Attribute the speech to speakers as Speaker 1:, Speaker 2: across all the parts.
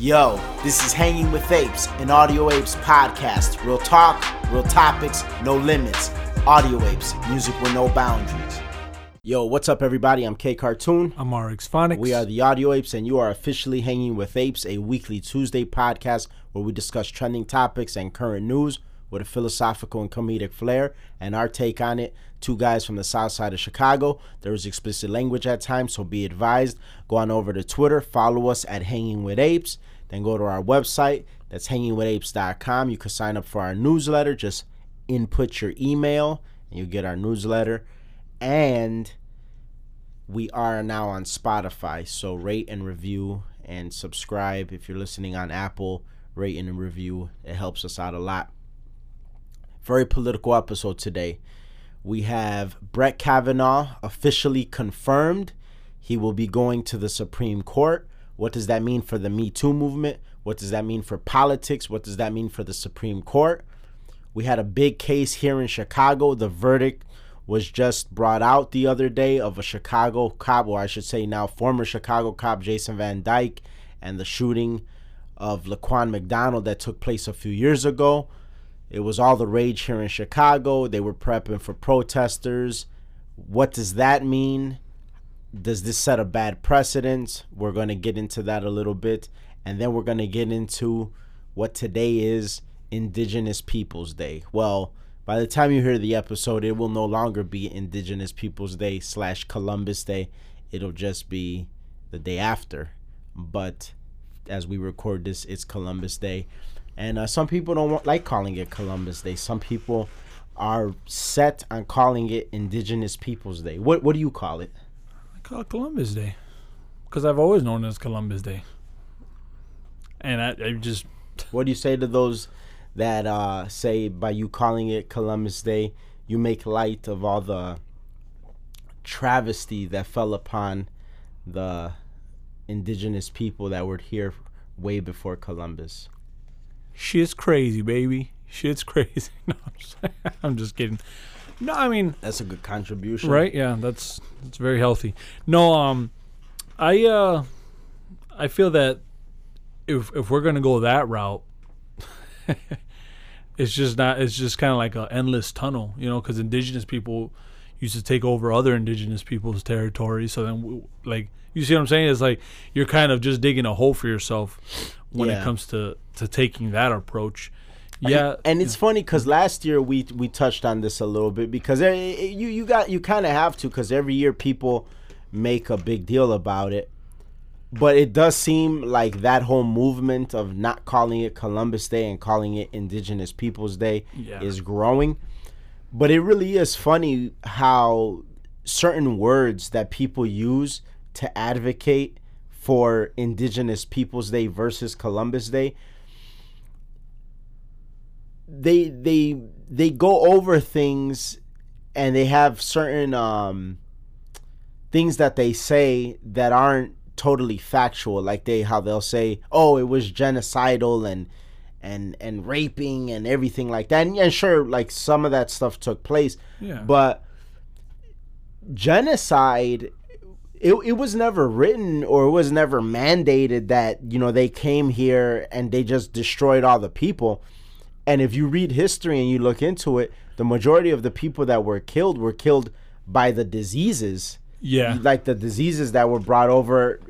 Speaker 1: Yo, this is Hanging with Apes, an Audio Apes podcast. Real talk, real topics, no limits. Audio Apes, music with no boundaries. Yo, what's up, everybody? I'm K Cartoon.
Speaker 2: I'm RX Phonics.
Speaker 1: We are the Audio Apes, and you are officially Hanging with Apes, a weekly Tuesday podcast where we discuss trending topics and current news with a philosophical and comedic flair and our take on it. Two guys from the south side of Chicago. There is explicit language at times, so be advised. Go on over to Twitter, follow us at Hanging with Apes, then go to our website. That's hangingwithapes.com. You can sign up for our newsletter. Just input your email, and you get our newsletter. And we are now on Spotify, so rate and review and subscribe. If you're listening on Apple, rate and review. It helps us out a lot. Very political episode today. We have Brett Kavanaugh officially confirmed. He will be going to the Supreme Court. What does that mean for the Me Too movement? What does that mean for politics? What does that mean for the Supreme Court? We had a big case here in Chicago. The verdict was just brought out the other day of a Chicago cop, or I should say now former Chicago cop Jason Van Dyke, and the shooting of Laquan McDonald that took place a few years ago. It was all the rage here in Chicago. They were prepping for protesters. What does that mean? Does this set a bad precedent? We're going to get into that a little bit. And then we're going to get into what today is Indigenous Peoples Day. Well, by the time you hear the episode, it will no longer be Indigenous Peoples Day slash Columbus Day. It'll just be the day after. But as we record this, it's Columbus Day. And uh, some people don't want, like calling it Columbus Day. Some people are set on calling it Indigenous Peoples Day. What what do you call it?
Speaker 2: I call it Columbus Day because I've always known it as Columbus Day. And I, I just.
Speaker 1: What do you say to those that uh, say by you calling it Columbus Day, you make light of all the travesty that fell upon the indigenous people that were here way before Columbus?
Speaker 2: Shit's crazy, baby. Shit's crazy. No, I'm just, I'm just kidding. No, I mean
Speaker 1: That's a good contribution.
Speaker 2: right. Yeah, that's that's very healthy. No, um, I uh, I feel that if if we're gonna go that route, it's just not. It's just kind of like an endless tunnel, you know, because indigenous people used to take over other indigenous people's territory. So then, w- like, you see what I'm saying? It's like you're kind of just digging a hole for yourself when
Speaker 1: Yeah.
Speaker 2: it comes to to taking that approach. Yeah,
Speaker 1: and it's funny because last year we we touched on this a little bit because eh, eh, you you got you kind of have to because every year people make a big deal about it, but it does seem like that whole movement of not calling it Columbus Day and calling it Indigenous Peoples Day
Speaker 2: Yeah.
Speaker 1: is growing. But it really is funny how certain words that people use to advocate for Indigenous Peoples Day versus Columbus Day they they they go over things and they have certain um things that they say that aren't totally factual. Like they how they'll say oh it was genocidal and and and raping and everything like that. And, and sure like some of that stuff took place
Speaker 2: Yeah.
Speaker 1: but genocide it, it was never written or it was never mandated that you know they came here and they just destroyed all the people and if you read history and you look into it the majority of the people that were killed were killed by the diseases.
Speaker 2: Yeah,
Speaker 1: like the diseases that were brought over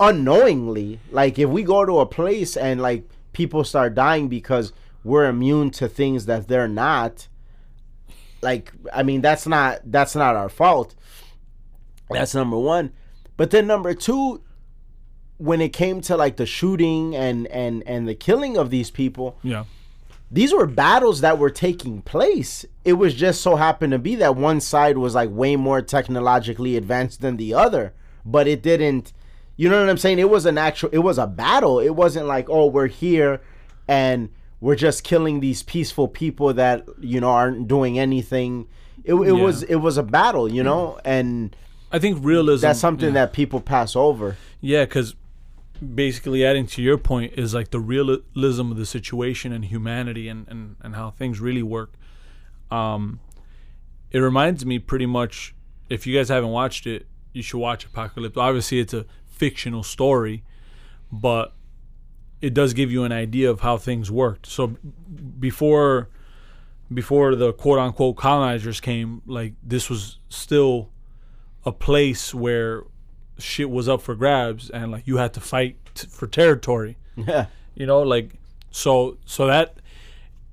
Speaker 1: unknowingly. Like if we go to a place and like people start dying because we're immune to things that they're not like i mean that's not that's not our fault. That's number one. But then number two when it came to like the shooting and and and the killing of these people
Speaker 2: yeah,
Speaker 1: these were battles that were taking place. It was just so happened to be that one side was like way more technologically advanced than the other, but it didn't. You know what I'm saying? It was an actual. It was a battle. It wasn't like oh we're here and we're just killing these peaceful people that you know aren't doing anything. It, it
Speaker 2: Yeah.
Speaker 1: was it was a battle, you know, and
Speaker 2: I think realism.
Speaker 1: that's something
Speaker 2: yeah.
Speaker 1: that people pass over.
Speaker 2: Yeah, because basically adding to your point is like the realism of the situation and humanity and, and, and how things really work. Um, it reminds me pretty much, if you guys haven't watched it, you should watch Apocalypto. Obviously, it's a fictional story, but it does give you an idea of how things worked. So before before the quote unquote colonizers came, like this was still a place where shit was up for grabs and like you had to fight t- for territory.
Speaker 1: Yeah.
Speaker 2: You know, like so so that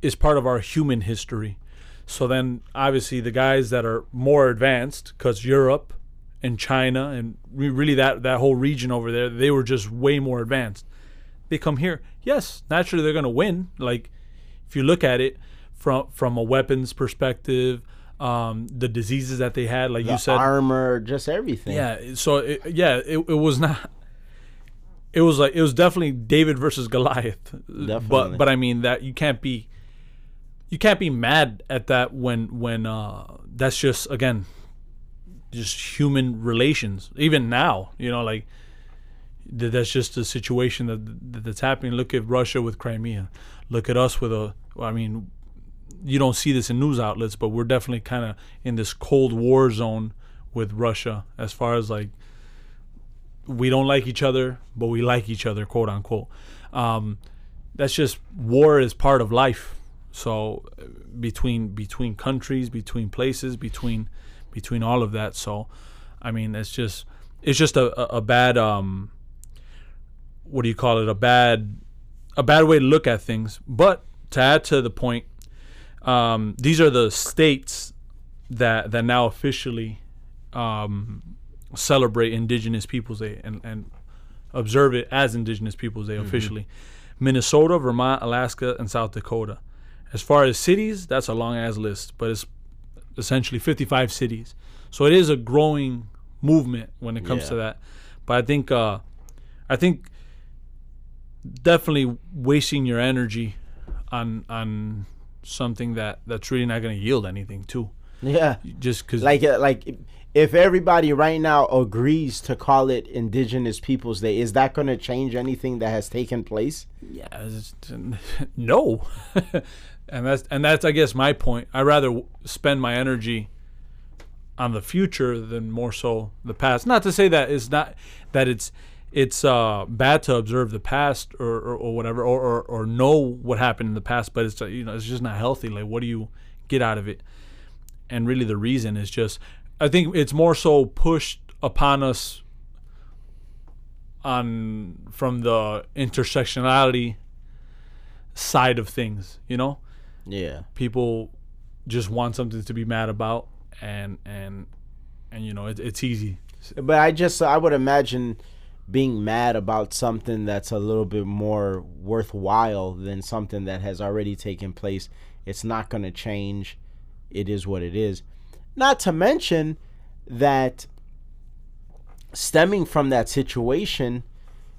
Speaker 2: is part of our human history. So then obviously the guys that are more advanced cuz Europe and China and re- really that that whole region over there, they were just way more advanced. They come here. Yes, naturally they're going to win. Like if you look at it from from a weapons perspective, um, the diseases that they had, like
Speaker 1: The
Speaker 2: you said,
Speaker 1: armor, just everything.
Speaker 2: yeah. So it, yeah, it, it was not. It was like it was definitely David versus Goliath.
Speaker 1: Definitely.
Speaker 2: But but I mean that you can't be. You can't be mad at that when when uh, that's just again, just human relations. Even now, you know, like that's just a situation that, that that's happening. Look at Russia with Crimea. Look at us with a. I mean, you don't see this in news outlets, but we're definitely kind of in this cold war zone with Russia as far as like we don't like each other, but we like each other, quote unquote. Um, that's just war is part of life. So between between countries, between places, between between all of that. So I mean, it's just it's just a, a, a bad um, what do you call it? A bad a bad way to look at things. But to add to the point, um, these are the states that that now officially um, celebrate Indigenous Peoples Day and, and observe it as Indigenous Peoples Day officially. Minnesota, Vermont, Alaska, and South Dakota. As far as cities, that's a long ass list, but it's essentially 55 cities. So it is a growing movement when it comes
Speaker 1: Yeah.
Speaker 2: to that. But I think uh, I think definitely wasting your energy on on something that that's really not going to yield anything too.
Speaker 1: Yeah.
Speaker 2: Just because
Speaker 1: Like uh, like if everybody right now agrees to call it Indigenous Peoples Day, is that going to change anything that has taken place?
Speaker 2: Yeah, no, and that's and that's I guess my point. I rather spend my energy on the future than more so the past. Not to say that it's not that it's it's uh, bad to observe the past or, or, or whatever or, or, or know what happened in the past, but it's uh, you know it's just not healthy. Like, what do you get out of it? And really, the reason is just I think it's more so pushed upon us on from the intersectionality side of things you know
Speaker 1: Yeah.
Speaker 2: people just want something to be mad about and and and you know it, it's easy
Speaker 1: But I just I would imagine being mad about something that's a little bit more worthwhile than something that has already taken place. It's not going to change. It is what it is. Not to mention that stemming from that situation,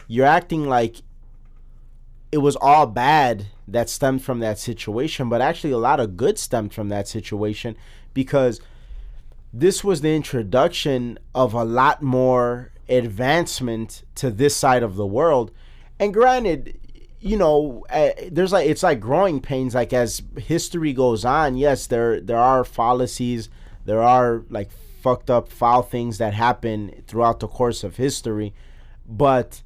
Speaker 1: you're acting like it was all bad that stemmed from that situation, but actually a lot of good stemmed from that situation because this was the introduction of a lot more advancement to this side of the world. And granted, you know, uh, there's like it's like growing pains. Like as history goes on, yes, there there are fallacies, there are like fucked up foul things that happen throughout the course of history, but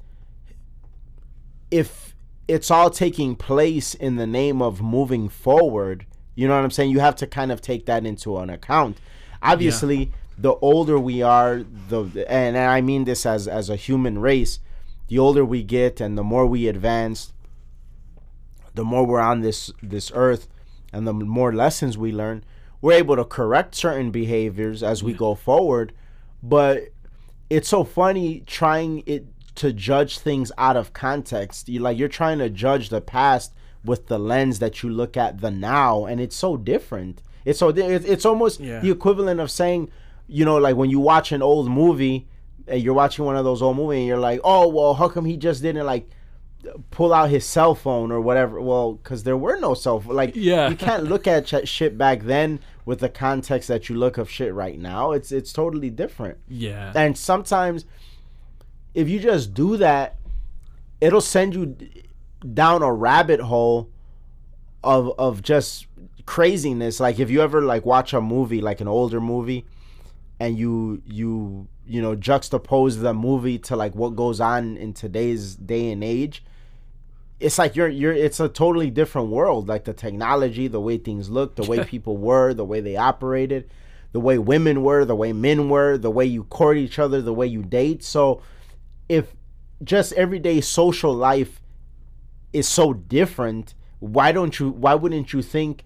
Speaker 1: if it's all taking place in the name of moving forward, you know what I'm saying? You have to kind of take that into an account. Obviously, the older we are, the and I mean this as as a human race, the older we get and the more we advance, the more we're on this this earth and the more lessons we learn, we're able to correct certain behaviors as we go forward, but it's so funny trying it to judge things out of context. You like you're trying to judge the past with the lens that you look at the now, and it's so different. It's so it's it's almost
Speaker 2: Yeah.
Speaker 1: the equivalent of saying, you know, like when you watch an old movie, and you're watching one of those old movies, and you're like, oh well, how come he just didn't like pull out his cell phone or whatever? Well, because there were no cell phone. Like
Speaker 2: Yeah.
Speaker 1: you can't look at ch- shit back then with the context that you look of shit right now. It's it's totally different.
Speaker 2: yeah
Speaker 1: And sometimes, if you just do that, it'll send you down a rabbit hole of of just craziness. Like if you ever like watch a movie, like an older movie, and you you you know juxtapose the movie to like what goes on in today's day and age, it's like you're you're it's a totally different world. Like the technology the way things look the way people were the way they operated the way women were the way men were the way you court each other the way you date. So if just everyday social life is so different why don't you why wouldn't you think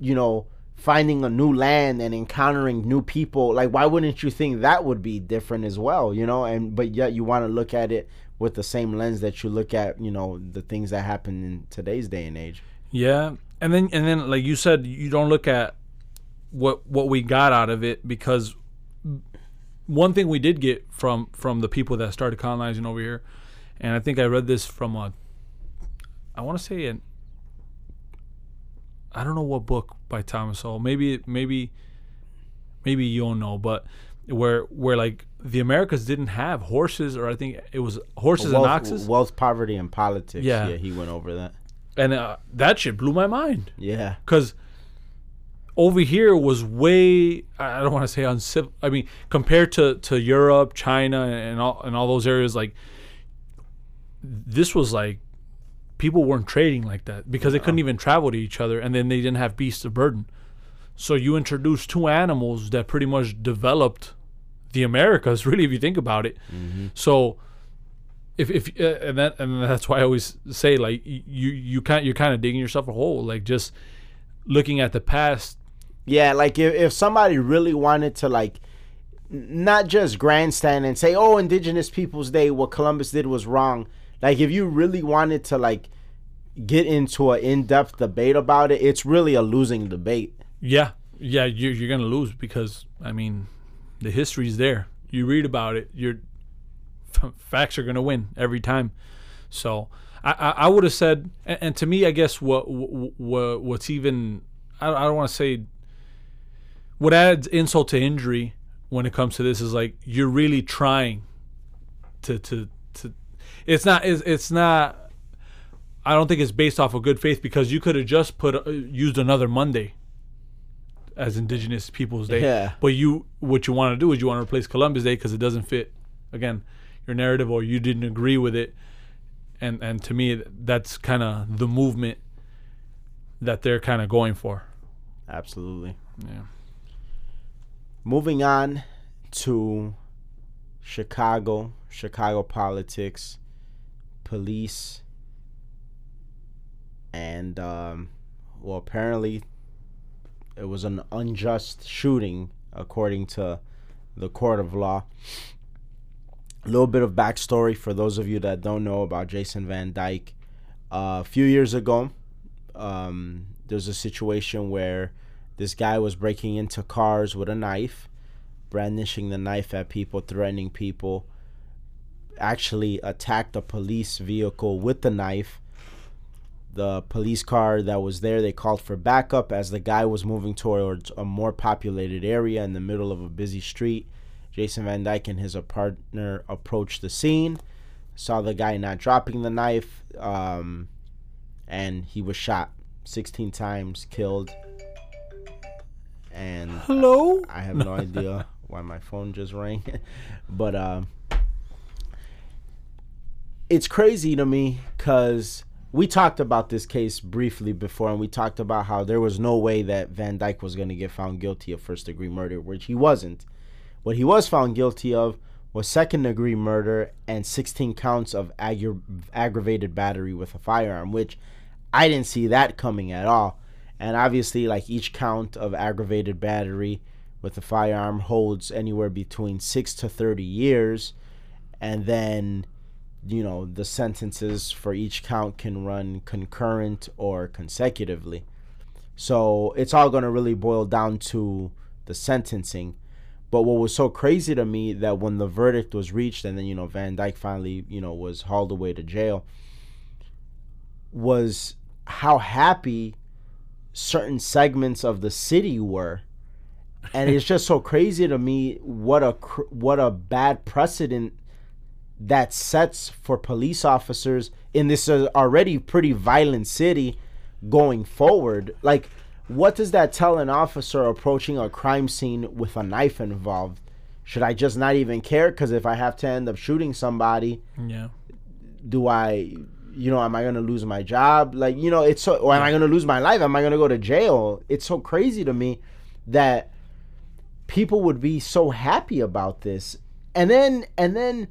Speaker 1: you know finding a new land and encountering new people like why wouldn't you think that would be different as well you know? And but yet you want to look at it with the same lens that you look at you know the things that happen in today's day and age.
Speaker 2: Yeah, and then and then like you said, you don't look at what what we got out of it because one thing we did get from from the people that started colonizing over here, and I think I read this from a, I want to say an, I don't know what book by Thomas Sowell. Maybe maybe maybe you don't know, but where where like the Americas didn't have horses, or I think it was horses and
Speaker 1: wealth,
Speaker 2: oxes,
Speaker 1: wealth poverty and politics
Speaker 2: Yeah.
Speaker 1: yeah he went over that
Speaker 2: and uh, that shit blew my mind.
Speaker 1: yeah
Speaker 2: because over here was way I don't want to say uncivil. I mean, compared to to Europe, China, and all and all those areas, like this was like people weren't trading like that because they couldn't even travel to each other, and then they didn't have beasts of burden. So you introduce two animals that pretty much developed the Americas, really, if you think about it. So if if uh, and that and that's why I always say like you you kind you're kind of digging yourself a hole, like just looking at the past.
Speaker 1: Yeah, like if, if somebody really wanted to like not just grandstand and say, "Oh, Indigenous Peoples Day, what Columbus did was wrong." Like if you really wanted to like get into an in-depth debate about it, it's really a losing debate.
Speaker 2: Yeah, yeah, you're you're gonna lose because I mean, the history's there. You read about it. Your facts are gonna win every time. So I I, I would have said, and, and to me, I guess what what what's even I I don't want to say what adds insult to injury when it comes to this is like you're really trying to to to. It's not it's, it's not. I don't think it's based off of good faith because you could have just put uh, used another Monday as Indigenous Peoples Day.
Speaker 1: Yeah.
Speaker 2: But you, what you want to do is you want to replace Columbus Day because it doesn't fit, again, your narrative or you didn't agree with it, and and to me that's kind of the movement that they're kind of going for.
Speaker 1: Absolutely.
Speaker 2: Yeah.
Speaker 1: Moving on to Chicago, Chicago politics, police, and um, well, apparently it was an unjust shooting, according to the court of law. A little bit of backstory for those of you that don't know about Jason Van Dyke. Uh, a few years ago, um, there's a situation where this guy was breaking into cars with a knife, brandishing the knife at people, threatening people. Actually, attacked a police vehicle with the knife. The police car that was there, they called for backup as the guy was moving towards a more populated area in the middle of a busy street. Jason Van Dyke and his partner approached the scene, saw the guy not dropping the knife, um, and he was shot 16 times, killed. And
Speaker 2: Hello.
Speaker 1: I have no idea why my phone just rang, but um, it's crazy to me because we talked about this case briefly before, and we talked about how there was no way that Van Dyke was going to get found guilty of first degree murder, which he wasn't. What he was found guilty of was second degree murder and 16 counts of aggra- aggravated battery with a firearm, which I didn't see that coming at all. And obviously, like each count of aggravated battery with a firearm holds anywhere between six to 30 years. And then, you know, the sentences for each count can run concurrent or consecutively. So it's all going to really boil down to the sentencing. But what was so crazy to me that when the verdict was reached and then, you know, Van Dyke finally, you know, was hauled away to jail was how happy certain segments of the city were. And it's just so crazy to me what a what a bad precedent that sets for police officers in this uh, already pretty violent city going forward. Like what does that tell an officer approaching a crime scene with a knife involved? Should I just not even care cuz if I have to end up shooting somebody,
Speaker 2: Yeah.
Speaker 1: do I you know, am I gonna lose my job? Like, you know, it's so, or am I gonna lose my life? Am I gonna go to jail? It's so crazy to me that people would be so happy about this, and then and then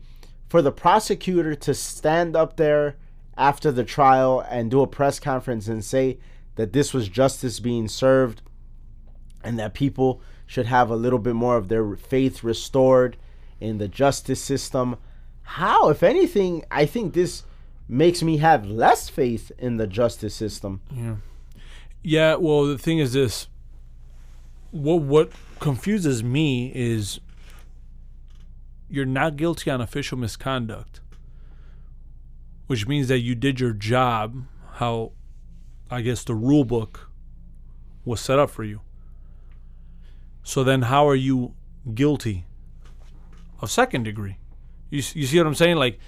Speaker 1: for the prosecutor to stand up there after the trial and do a press conference and say that this was justice being served and that people should have a little bit more of their faith restored in the justice system. How, if anything, I think this makes me have less faith in the justice system.
Speaker 2: Yeah. Yeah, well, the thing is this what what confuses me is you're not guilty on official misconduct, which means that you did your job how I guess the rule book was set up for you. So then how are you guilty of second degree? You, you see what I'm saying? Like,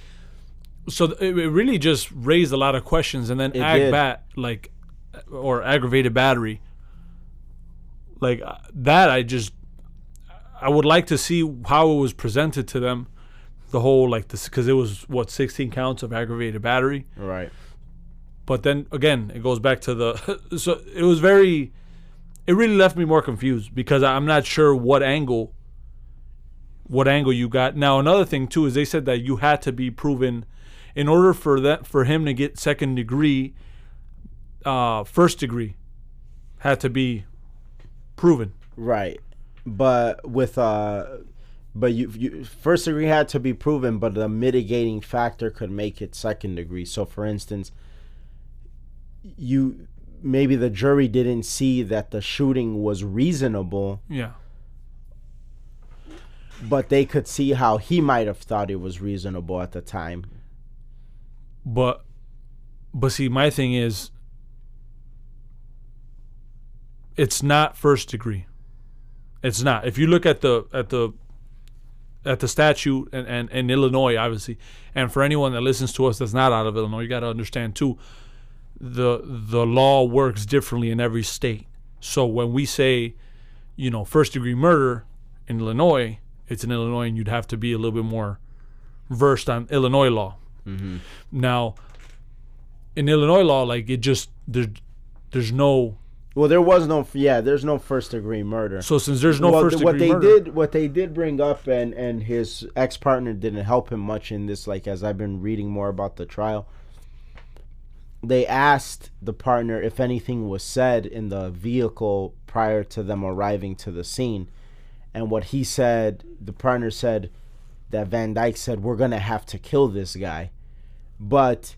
Speaker 2: so it, really just raised a lot of questions, and then
Speaker 1: It
Speaker 2: ag bat like, or aggravated battery, like uh, that. I just I would like to see how it was presented to them, the whole like this because it was what 16 counts of aggravated battery.
Speaker 1: Right.
Speaker 2: But then again, it goes back to the so it was very it really left me more confused because I'm not sure what angle what angle you got. Now another thing too is they said that you had to be proven in order for that for him to get second degree uh first degree had to be proven.
Speaker 1: Right. But with uh but you, you first degree had to be proven, but the mitigating factor could make it second degree. So for instance, you maybe the jury didn't see that the shooting was reasonable,
Speaker 2: Yeah.
Speaker 1: but they could see how he might have thought it was reasonable at the time.
Speaker 2: But but see my thing is it's not first degree. It's not. If you look at the at the at the statute and, and in Illinois, obviously, and for anyone that listens to us that's not out of Illinois, you got to understand too, the the law works differently in every state. So when we say, you know, first degree murder in Illinois, it's in Illinois, and you'd have to be a little bit more versed on Illinois law. Mm-hmm. Now, in Illinois law, like it just there, there's no.
Speaker 1: Well, there was no yeah, there's no first degree murder.
Speaker 2: So since there's no
Speaker 1: well,
Speaker 2: first
Speaker 1: what
Speaker 2: degree
Speaker 1: they
Speaker 2: murder,
Speaker 1: did what they did bring up and and his ex partner didn't help him much in this like as i've been reading more about the trial. They asked the partner if anything was said in the vehicle prior to them arriving to the scene. And what he said the partner said that van dyke said we're gonna have to kill this guy. But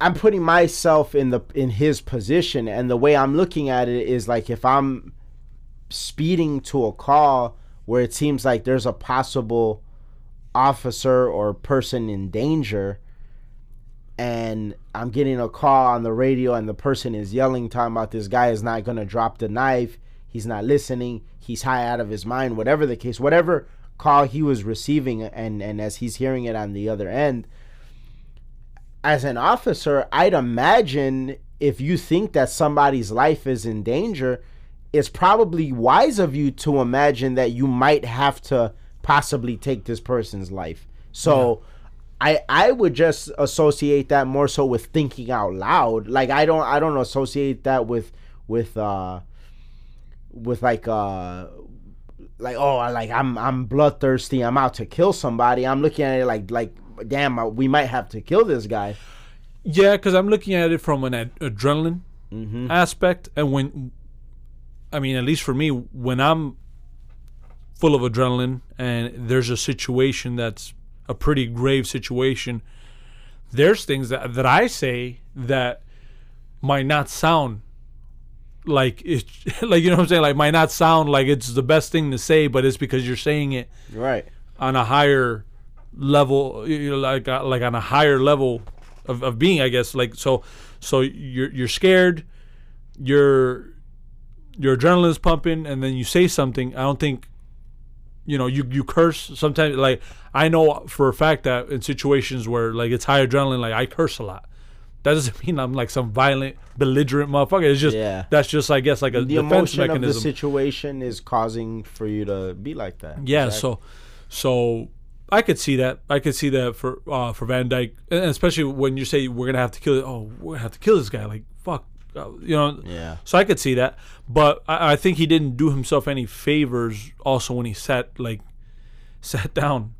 Speaker 1: I'm putting myself in the in his position and the way I'm looking at it is like if I'm speeding to a call where it seems like there's a possible officer or person in danger and I'm getting a call on the radio and the person is yelling talking about this guy is not going to drop the knife he's not listening he's high out of his mind whatever the case whatever call he was receiving and and as he's hearing it on the other end as an officer, I'd imagine if you think that somebody's life is in danger, it's probably wise of you to imagine that you might have to possibly take this person's life. So I I would just associate that more so with thinking out loud. Like I don't I don't associate that with with uh with like uh like oh I- like I'm I'm bloodthirsty. I'm out to kill somebody. I'm looking at it like like damn we might have to kill this guy.
Speaker 2: yeah, because I'm looking at it from an ad- adrenaline
Speaker 1: Mm-hmm.
Speaker 2: aspect, and when, I mean, at least for me, when I'm full of adrenaline and there's a situation that's a pretty grave situation, there's things that that I say that might not sound like it, like you know what I'm saying, like might not sound like it's the best thing to say, but it's because you're saying it
Speaker 1: Right.
Speaker 2: on a higher level you know, like uh, like on a higher level of, of being i guess like so so you're you're scared your your adrenaline's pumping and then you say something i don't think you know you you curse sometimes like i know for a fact that in situations where like it's high adrenaline like i curse a lot that doesn't mean i'm like some violent belligerent motherfucker it's just
Speaker 1: Yeah.
Speaker 2: that's just i guess like a
Speaker 1: The
Speaker 2: defense
Speaker 1: emotion of the situation is causing for you to be like that.
Speaker 2: yeah
Speaker 1: Exactly.
Speaker 2: so so I could see that. I could see that for uh, for Van Dyke, and especially when you say we're gonna have to kill. Oh, we're gonna have to kill this guy. Like fuck, uh, you know.
Speaker 1: Yeah.
Speaker 2: So I could see that, but I, I think he didn't do himself any favors. Also, when he sat like sat down,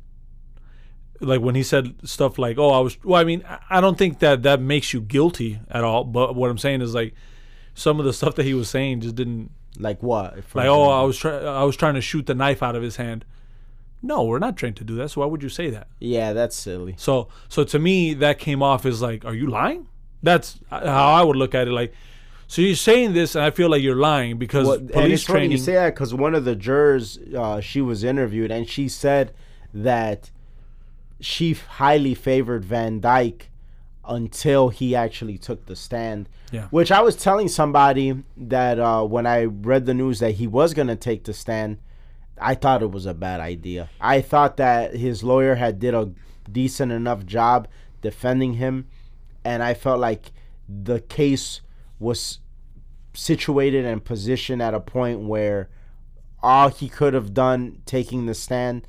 Speaker 2: like when he said stuff like, "Oh, I was." Well, I mean, I- don't think that that makes you guilty at all. But what I'm saying is like some of the stuff that he was saying just didn't
Speaker 1: Like what?
Speaker 2: Like. Oh. I was trying. I was trying to shoot the knife out of his hand. No, we're not trained to do that. So why would you say that?
Speaker 1: Yeah, that's silly.
Speaker 2: So so to me that came off as like, are you lying? That's how I would look at it. Like, so you're saying this, and I feel like you're lying because
Speaker 1: Well, and
Speaker 2: police
Speaker 1: it's funny
Speaker 2: training.
Speaker 1: you say that because one of the jurors, uh, she was interviewed and she said that she highly favored Van Dyke until he actually took the stand.
Speaker 2: Yeah.
Speaker 1: Which I was telling somebody that uh, when I read the news that he was going to take the stand, I thought it was a bad idea. I thought that his lawyer had did a decent enough job defending him, and I felt like the case was situated and positioned at a point where all he could have done taking the stand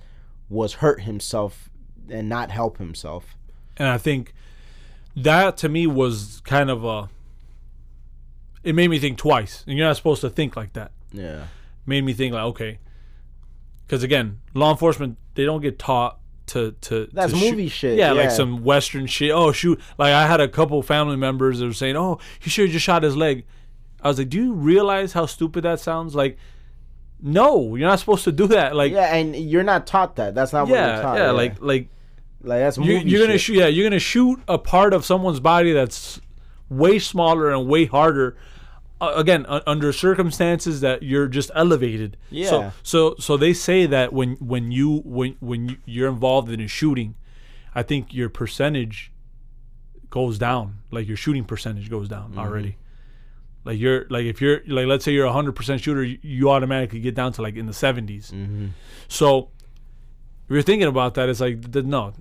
Speaker 1: was hurt himself and not help himself.
Speaker 2: and I think that to me was kind of a. It made me think twice, and you're not supposed to think like that.
Speaker 1: Yeah.
Speaker 2: Made me think like, okay, because again, law enforcement they don't get taught to to
Speaker 1: That's
Speaker 2: to shoot-
Speaker 1: movie shit,
Speaker 2: Yeah, like some western shit. Oh shoot! Like I had a couple family members that were saying, "Oh, he should have just shot his leg." I was like, "Do you realize how stupid that sounds?" Like, no, you're not supposed to do that. Like,
Speaker 1: Yeah, and you're not taught that. That's not what
Speaker 2: yeah,
Speaker 1: you're taught.
Speaker 2: yeah, like like
Speaker 1: like that's
Speaker 2: you,
Speaker 1: movie
Speaker 2: you're gonna
Speaker 1: shit.
Speaker 2: shoot. Yeah, you're gonna shoot a part of someone's body that's way smaller and way harder. Uh, again, u- under circumstances that you're just elevated.
Speaker 1: Yeah.
Speaker 2: So, so so they say that when when you when when you- you're involved in a shooting, I think your percentage goes down. Like your shooting percentage goes down
Speaker 1: Mm-hmm.
Speaker 2: already. Like you're like if you're like let's say you're a hundred percent shooter, you, you automatically get down to like in the 70s.
Speaker 1: Mm-hmm.
Speaker 2: So if you're thinking about that, it's like no.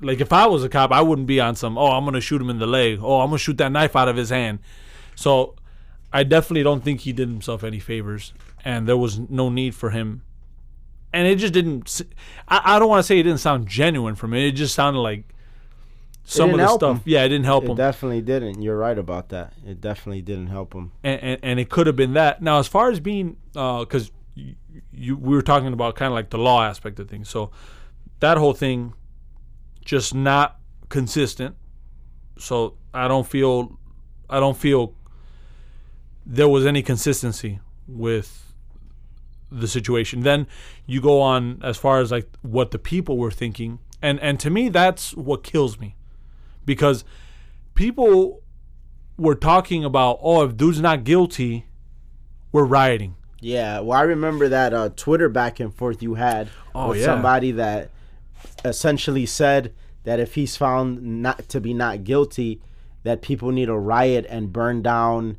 Speaker 2: Like if I was a cop, I wouldn't be on some. Oh, I'm gonna shoot him in the leg. Oh, I'm gonna shoot that knife out of his hand. So I definitely don't think he did himself any favors, and there was no need for him. And it just didn't. I don't want to say it didn't sound genuine for me. It just sounded like some of the stuff.
Speaker 1: him.
Speaker 2: Yeah, it didn't help him.
Speaker 1: It
Speaker 2: him,
Speaker 1: definitely didn't. You're right about that. It definitely didn't help him.
Speaker 2: and, and and it could have been that. Now, as far as being, uh, because you, you we were talking about kind of like the law aspect of things. So that whole thing, just not consistent. So I don't feel, I don't feel there was any consistency with the situation. Then you go on as far as like what the people were thinking, and and to me that's what kills me, because people were talking about oh if dude's not guilty, we're rioting.
Speaker 1: Yeah, well, I remember that uh, Twitter back and forth you had
Speaker 2: Oh,
Speaker 1: with
Speaker 2: yeah.
Speaker 1: somebody that essentially said that if he's found not to be not guilty, that people need to riot and burn down.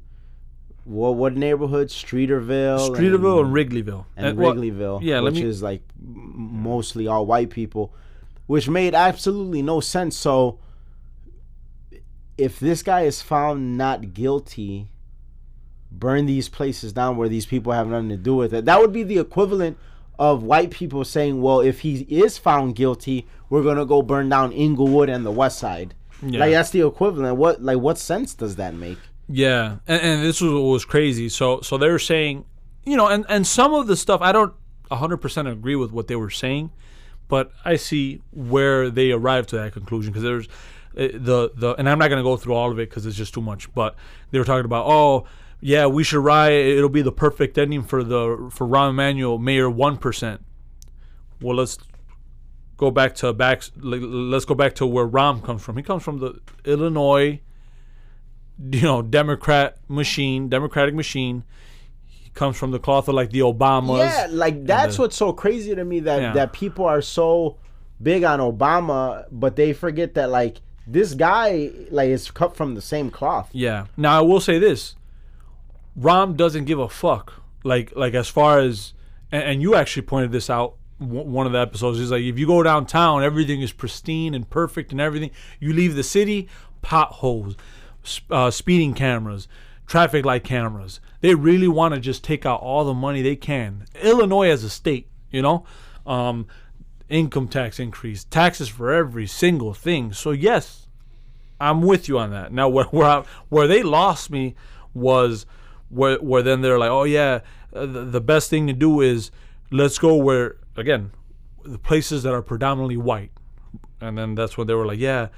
Speaker 1: What what neighborhood? Streeterville.
Speaker 2: Streeterville and Wrigleyville
Speaker 1: and
Speaker 2: Uh, well,
Speaker 1: Wrigleyville,
Speaker 2: yeah,
Speaker 1: which
Speaker 2: me-
Speaker 1: is like mostly all white people, which made absolutely no sense. So, if this guy is found not guilty, burn these places down where these people have nothing to do with it. That would be the equivalent of white people saying, "Well, if he is found guilty, we're gonna go burn down Englewood and the West Side."
Speaker 2: Yeah.
Speaker 1: Like that's the equivalent. What like what sense does that make?
Speaker 2: Yeah, and, and this was what was crazy. So so they were saying, you know, and and some of the stuff I don't 100% agree with what they were saying, but I see where they arrived to that conclusion because there's uh, the the and I'm not going to go through all of it because it's just too much. But they were talking about oh yeah we should riot. It'll be the perfect ending for the for Rahm Emanuel Mayor one percent. Well, let's go back to back. Let's go back to where Rahm comes from. He comes from the Illinois you know, Democrat machine, Democratic machine. He comes from the cloth of like the Obamas.
Speaker 1: Yeah, like that's
Speaker 2: the-
Speaker 1: what's so crazy to me that
Speaker 2: Yeah.
Speaker 1: that people are so big on Obama, but they forget that like this guy like is cut from the same cloth.
Speaker 2: Yeah. Now I will say this: Rahm doesn't give a fuck. Like, like as far as, and, and you actually pointed this out. w- One of the episodes is like if you go downtown, everything is pristine and perfect and everything. You leave the city, potholes, uh, speeding cameras, traffic light cameras. They really want to just take out all the money they can. Illinois as a state, you know, um, income tax increase, taxes for every single thing. So yes, I'm with you on that. Now where where, I, where they lost me was where where then they're like, oh yeah, uh, the, the best thing to do is let's go where again the places that are predominantly white, and then that's when they were like, yeah.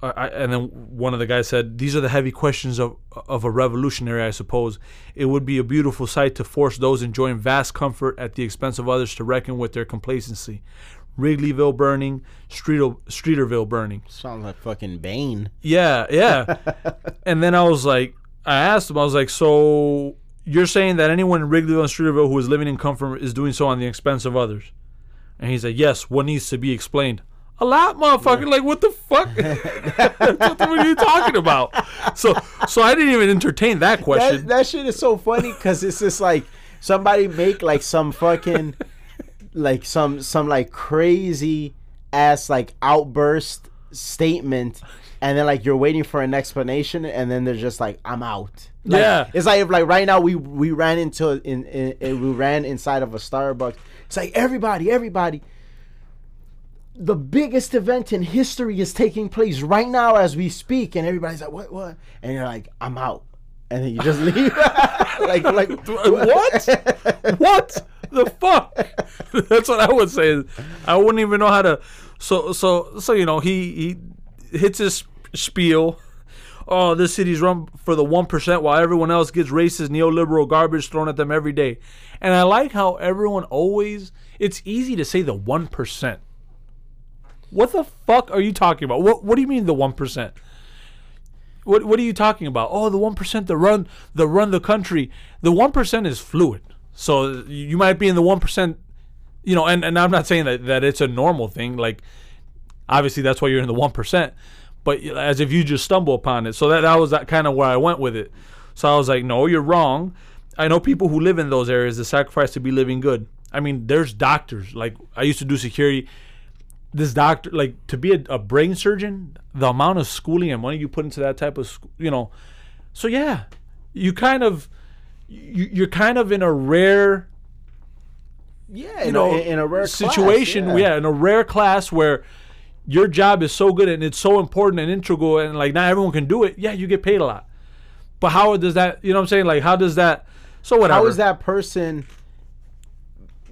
Speaker 2: I, and then one of the guys said, "These are the heavy questions of of a revolutionary, I suppose. It would be a beautiful sight to force those enjoying vast comfort at the expense of others to reckon with their complacency. Wrigleyville burning, Streeter, Streeterville burning.
Speaker 1: Sounds like fucking Bane.
Speaker 2: Yeah, yeah. and then I was like, I asked him, I was like, so you're saying that anyone in Wrigleyville and Streeterville who is living in comfort is doing so on the expense of others? And he's like, yes. What needs to be explained? A lot, motherfucker. Like, what the fuck? what are you talking about? So, so I didn't even entertain that question.
Speaker 1: That, that shit is so funny because it's just like somebody make like some fucking, like some some like crazy ass like outburst statement, and then like you're waiting for an explanation, and then they're just like, "I'm out." Like,
Speaker 2: Yeah.
Speaker 1: it's like if like right now we we ran into in, in, in we ran inside of a Starbucks. It's like everybody, everybody the biggest event in history is taking place right now as we speak, and everybody's like, "What? What?" And you're like, "I'm out," and then you just leave. like, like
Speaker 2: what? what the fuck? That's what I would say. I wouldn't even know how to. So, so, so you know, he he hits his spiel. Oh, this city's run for the one percent, while everyone else gets racist neoliberal garbage thrown at them every day. And I like how everyone always. It's easy to say the one percent. What the fuck are you talking about? What What do you mean the one percent? What What are you talking about? Oh, the one percent that run that run the country. The one percent is fluid. So you might be in the one percent, you know. And, and I'm not saying that that it's a normal thing. Like obviously that's why you're in the one percent. But as if you just stumble upon it. So that that was that kind of where I went with it. So I was like, no, you're wrong. I know people who live in those areas that sacrifice to be living good. I mean, there's doctors. Like I used to do security this doctor like to be a, a, brain surgeon the amount of schooling and money you put into that type of sc- you know. So yeah you kind of you, you're kind of in a rare
Speaker 1: yeah you know in, in a rare
Speaker 2: situation
Speaker 1: class, yeah.
Speaker 2: yeah in a rare class where your job is so good and it's so important and integral and like not everyone can do it yeah you get paid a lot. But how does that you know what i'm saying? Like how does that so whatever
Speaker 1: how is that person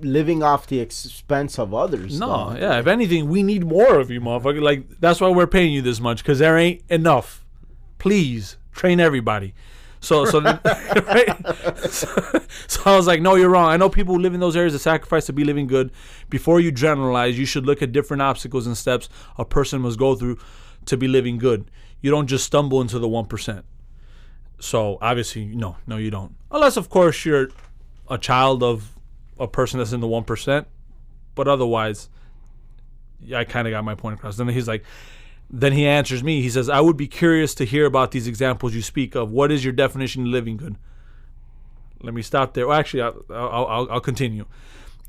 Speaker 1: living off the expense of others.
Speaker 2: No,
Speaker 1: though.
Speaker 2: yeah. If anything, we need more of you, motherfucker. Like that's why we're paying you this much because there ain't enough. Please train everybody. So, so, right? so, so I was like, no, you're wrong. I know people who live in those areas that sacrifice to be living good. Before you generalize, you should look at different obstacles and steps a person must go through to be living good. You don't just stumble into the one percent. So obviously, no, no, you don't. Unless, of course, you're a child of a person that's in the one percent. But otherwise, I kind of got my point across. Then he's like, then he answers me. He says, "I would be curious to hear about these examples you speak of. What is your definition of living good?" Let me stop there. Well, actually, I'll, I'll, I'll, continue.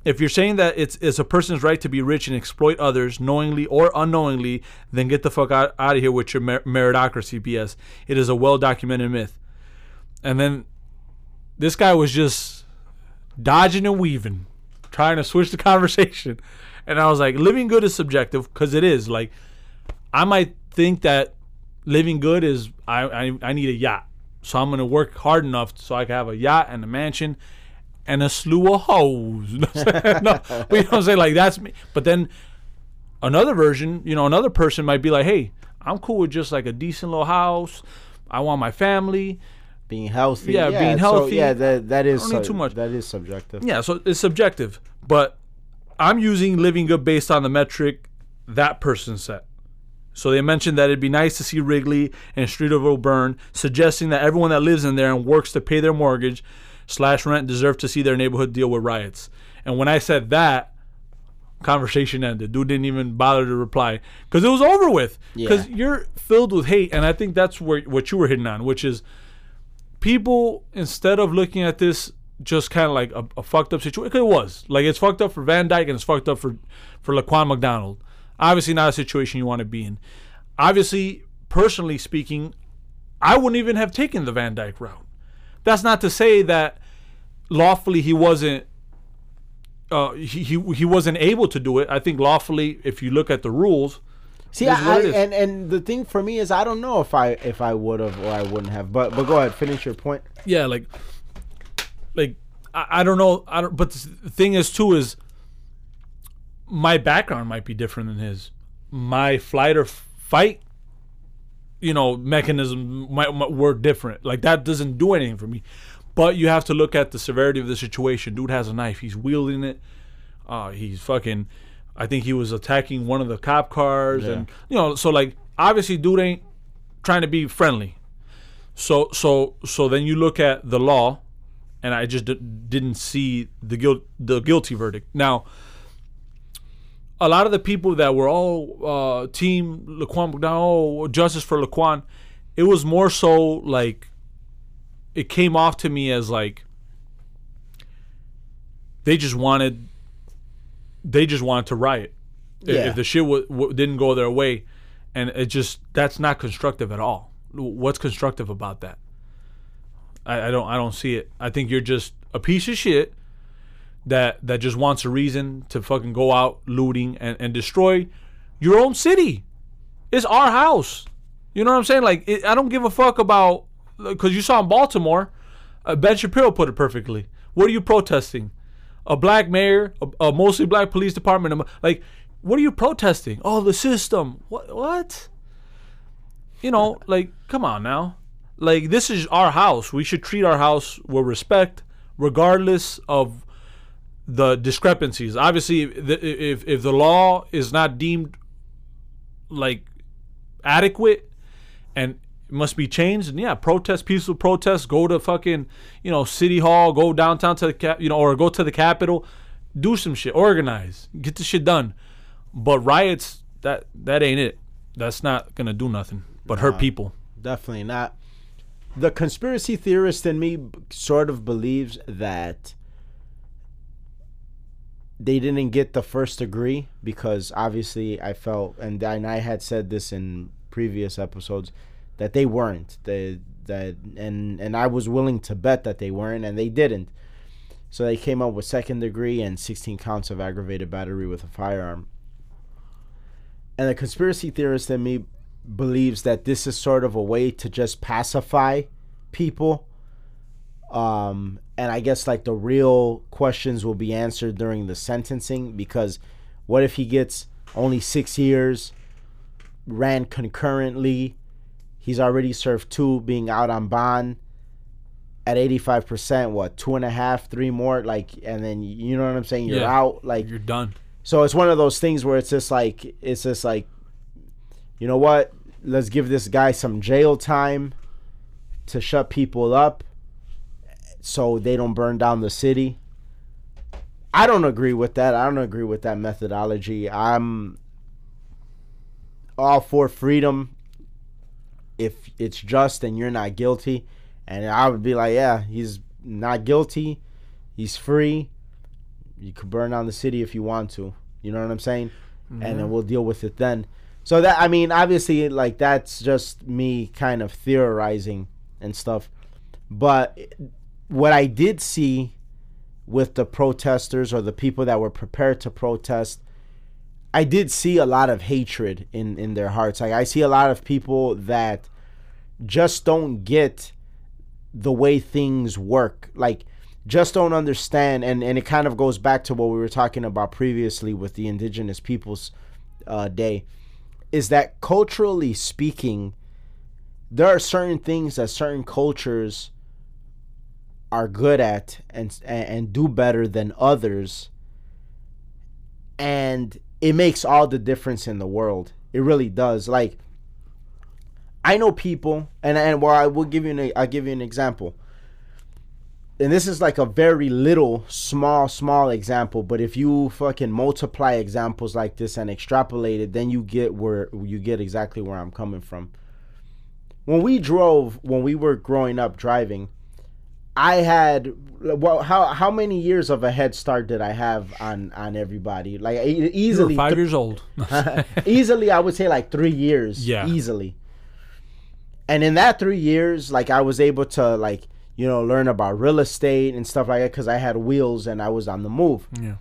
Speaker 2: If you're saying that it's, it's a person's right to be rich and exploit others knowingly or unknowingly, then get the fuck out, out of here with your mer- meritocracy BS. It is a well documented myth. And then this guy was just dodging and weaving, trying to switch the conversation. And I was like, living good is subjective because it is. Like, I might think that living good is I, I, I need a yacht. So I'm going to work hard enough so I can have a yacht and a mansion and a slew of hoes. no, but you know what I'm saying? Like, that's me. But then another version, you know, another person might be like, hey, I'm cool with just like a decent little house. I want my family
Speaker 1: being healthy.
Speaker 2: Yeah, being healthy.
Speaker 1: So, yeah, that that is
Speaker 2: sub- too much.
Speaker 1: That is subjective.
Speaker 2: Yeah, so it's subjective, but I'm using living good based on the metric that person set. So they mentioned that it'd be nice to see Wrigley and Streeterville burn, suggesting that everyone that lives in there and works to pay their mortgage slash rent deserve to see their neighborhood deal with riots. And when I said that, conversation ended. Dude didn't even bother to reply because it was over with. Because
Speaker 1: Yeah.
Speaker 2: you're filled with hate, and I think that's where what you were hitting on, which is people instead of looking at this just kind of like a, a fucked up situation. It was like it's fucked up for Van Dyke and it's fucked up for for Laquan McDonald. Obviously, not a situation you want to be in. Obviously, personally speaking, I wouldn't even have taken the Van Dyke route. That's not to say that lawfully he wasn't uh, he, he he wasn't able to do it. I think lawfully, if you look at the rules,
Speaker 1: See, I, I and and the thing for me is I don't know if I if I would have or I wouldn't have. But but go ahead, finish your point.
Speaker 2: yeah, like, like I, I don't know. I don't. But the thing is, too, is my background might be different than his. My flight or fight, you know, mechanism might, might work different. Like that doesn't do anything for me. But you have to look at the severity of the situation. Dude has a knife. He's wielding it. Uh, he's fucking. I think he was attacking one of the cop cars, and you know, so like obviously, dude ain't trying to be friendly. So so so then you look at the law, and I just d- didn't see the guilt the guilty verdict. Now, a lot of the people that were all uh, team Laquan McDonald, oh, justice for Laquan, it was more so like it came off to me as like they just wanted they just wanted to riot. If-
Speaker 1: Yeah.
Speaker 2: If the shit w- w- didn't go their way, and it just that's not constructive at all. What's constructive about that? I, I don't I don't see it. I think you're just a piece of shit that that just wants a reason to fucking go out looting and, and destroy your own city. It's our house. You know what I'm saying? Like it, I don't give a fuck about because you saw in Baltimore, uh, Ben Shapiro put it perfectly. What are you protesting? A black mayor, a, a mostly black police department. Like, what are you protesting? Oh, the system. What? What? You know, like, come on now. Like, this is our house. We should treat our house with respect, regardless of the discrepancies. Obviously, if if the law is not deemed like adequate and it must be changed, and yeah, protest, peaceful protest, go to fucking you know city hall, go downtown to the cap, you know, or go to the capitol, do some shit, organize, get the shit done. But riots, that that ain't it. That's not gonna do nothing but hurt people.
Speaker 1: Definitely not. The conspiracy theorist in me sort of believes that they didn't get the first degree because obviously I felt and I, and I had said this in previous episodes that they weren't they that and and I was willing to bet that they weren't and they didn't. So they came up with second degree and 16 counts of aggravated battery with a firearm. And the conspiracy theorist in me believes that this is sort of a way to just pacify people. Um, and I guess like the real questions will be answered during the sentencing because what if he gets only six years, ran concurrently, he's already served two, being out on bond at 85%, what, two and a half, three more, like, and then you know what I'm saying? You're
Speaker 2: Yeah.
Speaker 1: out, like,
Speaker 2: You're done.
Speaker 1: so it's one of those things where it's just like it's just like you know what? Let's give this guy some jail time to shut people up so they don't burn down the city. I don't agree with that. I don't agree with that methodology. I'm all for freedom if it's just and you're not guilty. And I would be like, yeah, he's not guilty. He's free. You could burn down the city if you want to. You know what I'm saying? And then we'll deal with it then. So that I mean, obviously, like that's just me kind of theorizing and stuff. But what I did see with the protesters or the people that were prepared to protest, I did see a lot of hatred in in their hearts. Like I see a lot of people that just don't get the way things work. Like just don't understand and and it kind of goes back to what we were talking about previously with the indigenous peoples uh, day is that culturally speaking there are certain things that certain cultures are good at and and do better than others and it makes all the difference in the world. It really does. Like i know people and and well i will give you an i'll give you an example. And this is like a very little small small example but if you fucking multiply examples like this and extrapolate it then you get where you get exactly where i'm coming from. When we drove when we were growing up driving i had well how how many years of a head start did i have on on everybody like easily
Speaker 2: five
Speaker 1: th-
Speaker 2: years old.
Speaker 1: easily i would say like three years
Speaker 2: Yeah.
Speaker 1: easily and in that three years like i was able to like you know learn about real estate and stuff like that because i had wheels and i was on the move
Speaker 2: yeah.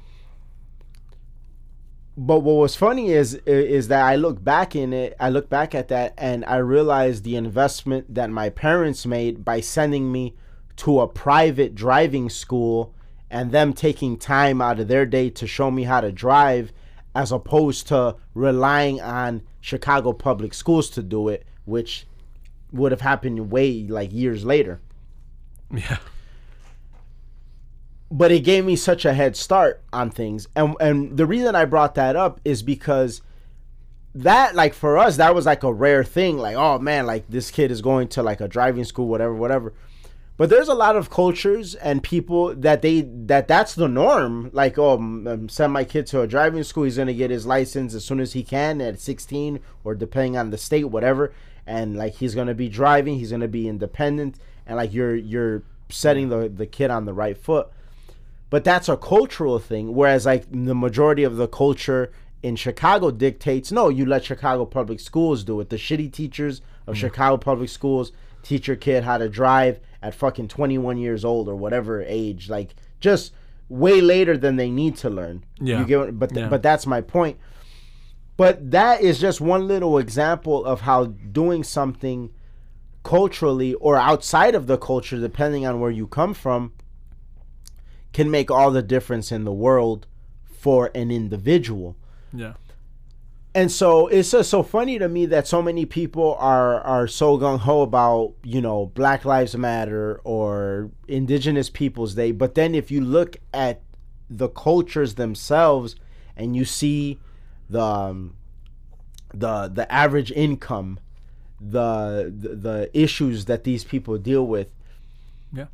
Speaker 1: but what was funny is is that I look back in it, I look back at that, and I realized the investment that my parents made by sending me to a private driving school and them taking time out of their day to show me how to drive as opposed to relying on Chicago public schools to do it, which would have happened way like years later.
Speaker 2: Yeah.
Speaker 1: But it gave me such a head start on things. And and the reason I brought that up is because that like for us that was like a rare thing like oh man like this kid is going to like a driving school whatever whatever but there's a lot of cultures and people that they that that's the norm. Like oh um, send my kid to a driving school. He's going to get his license as soon as he can at 16 or depending on the state whatever. And like he's going to be driving. He's going to be independent. And like you're you're setting the the kid on the right foot. But that's a cultural thing. Whereas like the majority of the culture in Chicago dictates no you let Chicago public schools do it. The shitty teachers of
Speaker 2: Mm.
Speaker 1: Chicago public schools teach your kid how to drive at fucking 21 years old or whatever age like just way later than they need to learn
Speaker 2: Yeah.
Speaker 1: you get but th-
Speaker 2: Yeah.
Speaker 1: but that's my point but that is just one little example of how doing something culturally or outside of the culture depending on where you come from can make all the difference in the world for an individual
Speaker 2: Yeah.
Speaker 1: And so it's just so funny to me that so many people are are so gung ho about you know Black Lives Matter or Indigenous Peoples Day, but then if you look at the cultures themselves and you see the um, the the average income, the, the the issues that these people deal with,
Speaker 2: Yeah.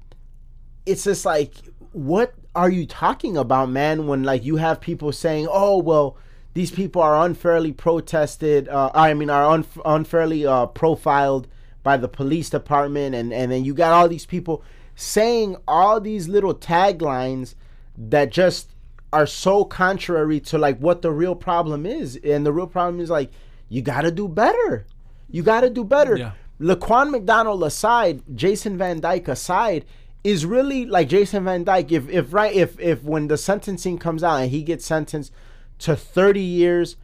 Speaker 1: it's just like what are you talking about man when like you have people saying oh well these people are unfairly protested uh, i mean are un- unfairly uh, profiled by the police department and and then you got all these people saying all these little taglines that just are so contrary to like what the real problem is and the real problem is like you got to do better you got to do better
Speaker 2: Yeah.
Speaker 1: Laquan McDonald aside, Jason Van Dyke aside, is really like Jason Van Dyke. If if right if if when the sentencing comes out and he gets sentenced to 30 years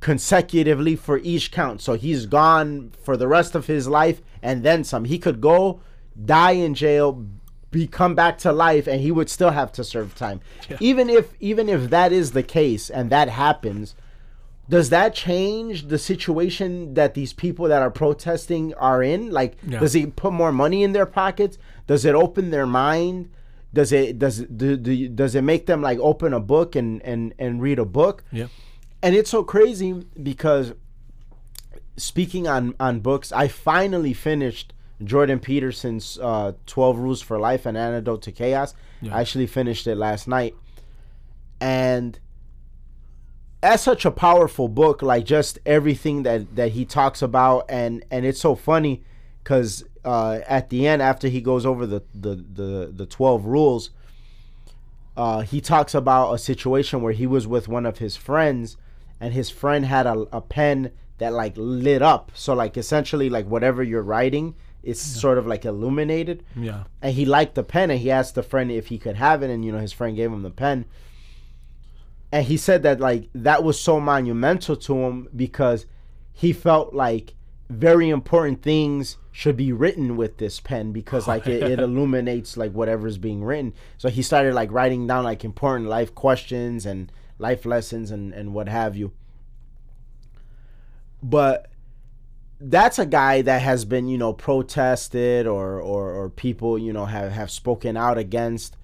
Speaker 1: consecutively for each count, so he's gone for the rest of his life and then some. He could go die in jail, be come back to life, and he would still have to serve time. Even if even if that is the case and that happens does that change the situation that these people that are protesting are in like
Speaker 2: Yeah.
Speaker 1: does it put more money in their pockets does it open their mind does it does do, do, does it make them like open a book and and and read a book
Speaker 2: Yeah.
Speaker 1: and it's so crazy because speaking on on books i finally finished jordan peterson's uh 12 rules for life and antidote to chaos
Speaker 2: Yeah.
Speaker 1: i actually finished it last night and that's such a powerful book like just everything that that he talks about and and it's so funny because uh at the end after he goes over the the the, the 12 rules uh he talks about a situation where he was with one of his friends and his friend had a, a pen that like lit up. So like essentially like whatever you're writing it's sort of like illuminated.
Speaker 2: Yeah.
Speaker 1: and he liked the pen and he asked the friend if he could have it and you know his friend gave him the pen. And he said that like that was so monumental to him because he felt like very important things should be written with this pen because like it, it illuminates like whatever's being written. So he started like writing down like important life questions and life lessons and and what have you. But that's a guy that has been you know protested or or, or people you know have have spoken out against.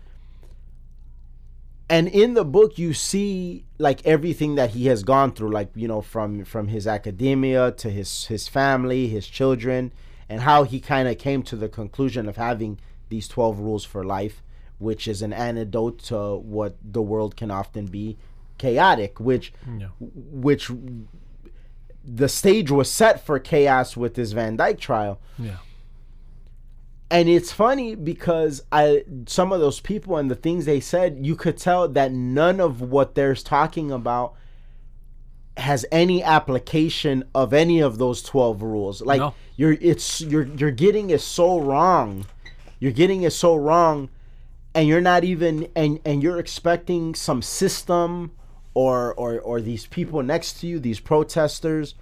Speaker 1: And in the book you see like everything that he has gone through like you know from from his academia to his his family his children and how he kind of came to the conclusion of having these 12 rules for life which is an antidote to what the world can often be chaotic which mm,
Speaker 2: Yeah.
Speaker 1: which the stage was set for chaos with this Van Dyke trial.
Speaker 2: Yeah.
Speaker 1: And it's funny because I some of those people and the things they said, you could tell that none of what they're talking about has any application of any of those 12 rules. Like
Speaker 2: No.
Speaker 1: you're it's you're you're getting it so wrong. You're getting it so wrong and you're not even and and you're expecting some system or or or these people next to you, these protesters.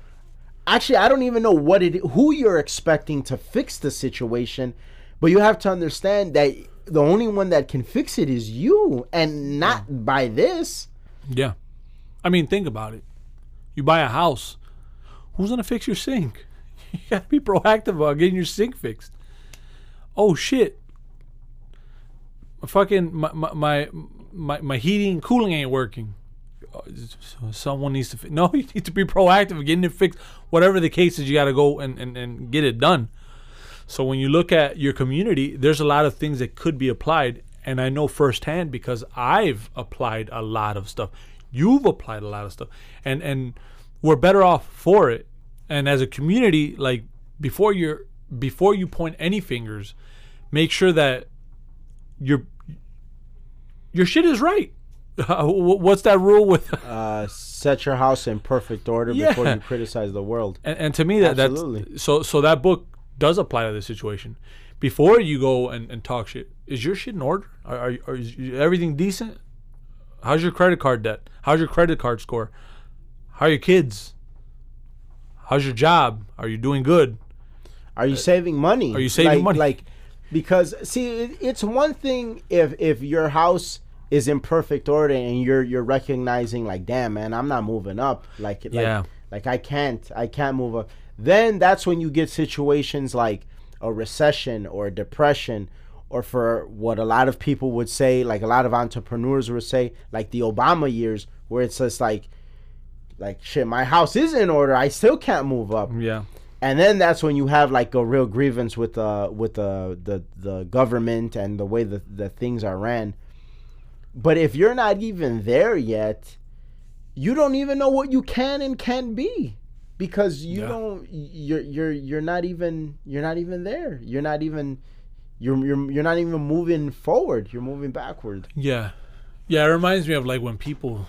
Speaker 1: Actually, I don't even know what it who you're expecting to fix the situation, but you have to understand that the only one that can fix it is you and not by this.
Speaker 2: Yeah. I mean, think about it. You buy a house. Who's gonna fix your sink? You gotta be proactive about getting your sink fixed. Oh shit. Fucking my my my my, my heating and cooling ain't working. Uh, Someone needs to fi- no. You need to be proactive in getting it fixed. Whatever the case is, you got to go and, and, and get it done. So when you look at your community, there's a lot of things that could be applied, and I know firsthand because I've applied a lot of stuff. You've applied a lot of stuff, and and we're better off for it. And as a community, like before you're before you point any fingers, make sure that your your shit is right. What's that rule with?
Speaker 1: Uh, set your house in perfect order before you criticize the world.
Speaker 2: And, and to me, that
Speaker 1: Absolutely.
Speaker 2: that's so. So that book does apply to this situation. Before you go and, and talk shit, is your shit in order? Are, are, are is everything decent? How's your credit card debt? How's your credit card score? How are your kids? How's your job? Are you doing good?
Speaker 1: Are you saving money?
Speaker 2: Uh, are you saving
Speaker 1: like,
Speaker 2: money?
Speaker 1: Like, because see, it, it's one thing if if your house is in perfect order and you're you're recognizing like, damn man, I'm not moving up. Like, like,
Speaker 2: Yeah.
Speaker 1: like I can't, I can't move up. Then that's when you get situations like a recession or a depression. Or for what a lot of people would say, like a lot of entrepreneurs would say, like the Obama years, where it's just like, like shit, my house is in order, I still can't move up.
Speaker 2: Yeah,
Speaker 1: and then that's when you have like a real grievance with the with the the, the government and the way the, the things are ran. But if you're not even there yet you don't even know what you can and can't be because you
Speaker 2: Yeah.
Speaker 1: don't you're you're you're not even you're not even there. You're not even you're you're, you're not even moving forward you're moving backward
Speaker 2: yeah, yeah. It reminds me of like when people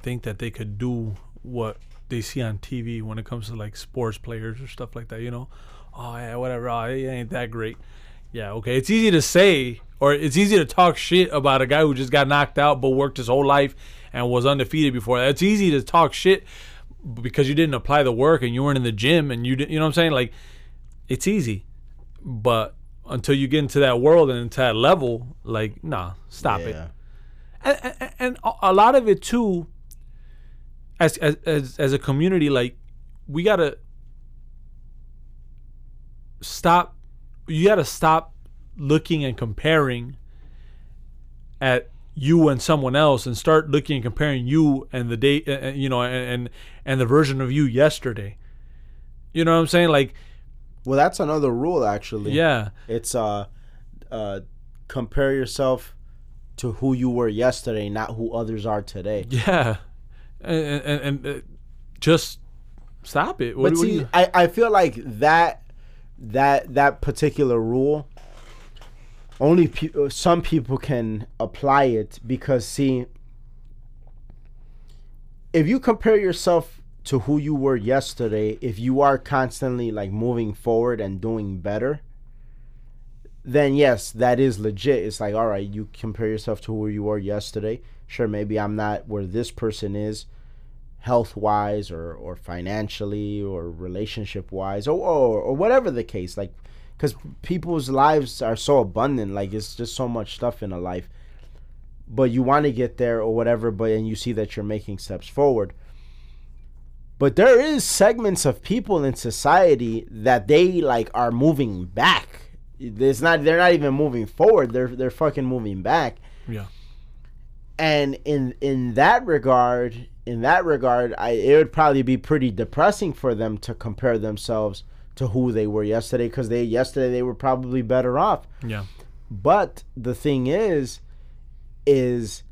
Speaker 2: think that they could do what they see on TV when it comes to like sports players or stuff like that. You know, oh yeah, whatever. Oh, it ain't that great. Yeah, okay. It's easy to say, or it's easy to talk shit about a guy who just got knocked out but worked his whole life and was undefeated before. It's easy to talk shit because you didn't apply the work and you weren't in the gym and you didn't, you know what I'm saying? Like, it's easy, but until you get into that world and into that level, like, nah, stop it. And, and, and a- a lot of it too as, as as as a community like we gotta stop you gotta stop looking and comparing at you and someone else and start looking and comparing you and the day uh, uh, you know and, and and the version of you yesterday. You know what i'm saying? Like
Speaker 1: well that's another rule actually.
Speaker 2: Yeah.
Speaker 1: It's uh, uh, compare yourself to who you were yesterday, not who others are today.
Speaker 2: yeah. And and, and uh, just stop it. What,
Speaker 1: But see,
Speaker 2: you-
Speaker 1: I, I feel like that that that particular rule only pe- uh, some people can apply it because see if you compare yourself to who you were yesterday if you are constantly like moving forward and doing better then yes that is legit. It's like all right you compare yourself to who you were yesterday. Sure maybe i'm not where this person is health wise or, or financially or relationship wise or, or, or whatever the case like because people's lives are so abundant like it's just so much stuff in a life. But you want to get there or whatever but and you see that you're making steps forward but there is segments of people in society that they like are moving back. It's not they're not even moving forward. They're they're fucking moving back.
Speaker 2: Yeah.
Speaker 1: And in in that regard in that regard i it would probably be pretty depressing for them to compare themselves to who they were yesterday because they yesterday they were probably better off.
Speaker 2: Yeah.
Speaker 1: But the thing is is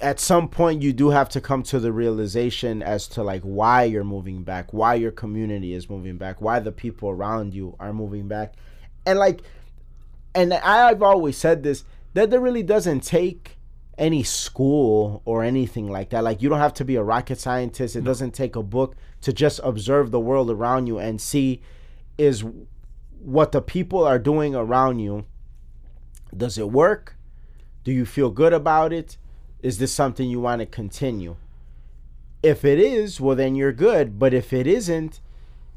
Speaker 1: at some point you do have to come to the realization as to like why you're moving back why your community is moving back why the people around you are moving back. And like and i've always said this that there really doesn't take any school or anything like that. Like you don't have to be a rocket scientist. It doesn't take a book to just observe the world around you and see is what the people are doing around you. Does it work? Do you feel good about it is this something you want to continue? If it is, well then you're good. But if it isn't,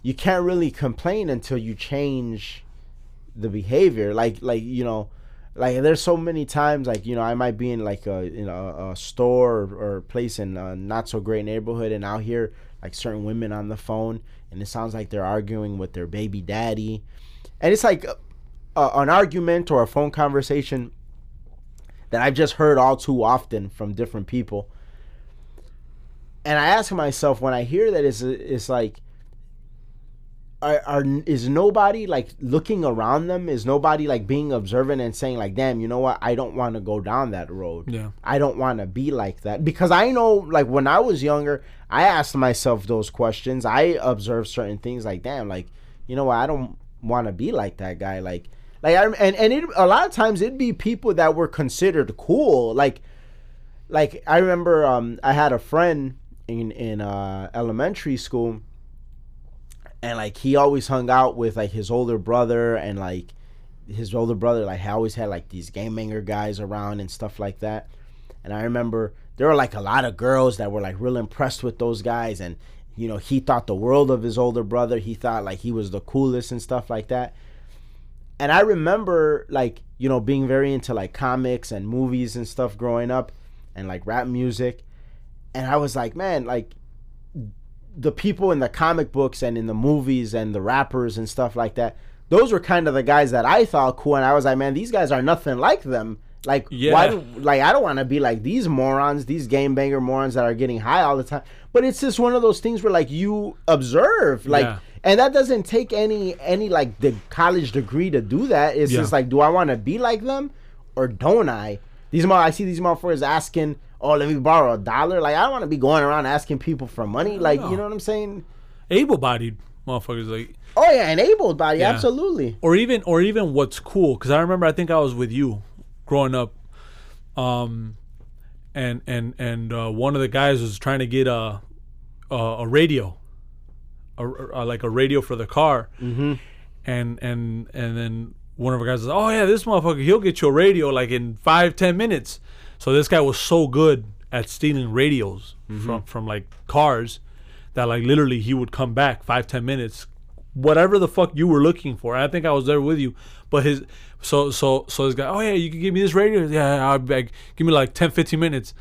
Speaker 1: you can't really complain until you change the behavior. Like like you know, like there's so many times like you know I might be in like a in a, a store or, or place in a not so great neighborhood and I'll hear like certain women on the phone and it sounds like they're arguing with their baby daddy, and it's like a, an argument or a phone conversation that I've just heard all too often from different people. And I ask myself when I hear that, it's, it's like, are, are is nobody like looking around them? Is nobody like being observant and saying like, "Damn, you know what? I don't want to go down that road.
Speaker 2: Yeah.
Speaker 1: I don't want to be like that." Because I know, like when I was younger, I asked myself those questions. I observed certain things like, "Damn, like you know what? I don't want to be like that guy." Like, like I and and it a lot of times it'd be people that were considered cool. Like, like I remember um I had a friend in in uh, elementary school and like he always hung out with like his older brother and like his older brother like he always had like these game banger guys around and stuff like that. And i remember there were like a lot of girls that were like real impressed with those guys. And you know he thought the world of his older brother he thought like he was the coolest and stuff like that and i remember like you know being very into like comics and movies and stuff growing up and like rap music and i was like man like the people in the comic books and in the movies and the rappers and stuff like that, those were kind of the guys that I thought cool. And I was like, man, these guys are nothing like them. Like,
Speaker 2: Yeah.
Speaker 1: why? Do, like, I don't want to be like these morons, these game banger morons that are getting high all the time. But it's just one of those things where like you observe, like,
Speaker 2: Yeah.
Speaker 1: And that doesn't take any any like the college degree to do that. It's
Speaker 2: Yeah.
Speaker 1: just like, do I want to be like them or don't I? These mo- I see these motherfuckers asking, "Oh, let me borrow a dollar." Like I don't want to be going around asking people for money. Like
Speaker 2: No.
Speaker 1: you know what I'm saying?
Speaker 2: Able-bodied motherfuckers like
Speaker 1: Oh yeah, enabled body,
Speaker 2: Yeah.
Speaker 1: absolutely.
Speaker 2: or even or even what's cool because i remember i think i was with you growing up um and and and uh, one of the guys was trying to get a a, a radio a, a- like a radio for the car
Speaker 1: Mm-hmm.
Speaker 2: and and and then one of our guys says oh yeah this motherfucker he'll get you a radio like in five ten minutes so this guy was so good at stealing radios
Speaker 1: Mm-hmm.
Speaker 2: from from like cars that like literally he would come back five ten minutes whatever the fuck you were looking for. I think I was there with you, but his so so so this guy, oh yeah, you can give me this radio. Yeah, I'll be like, give me like 10, 15 minutes.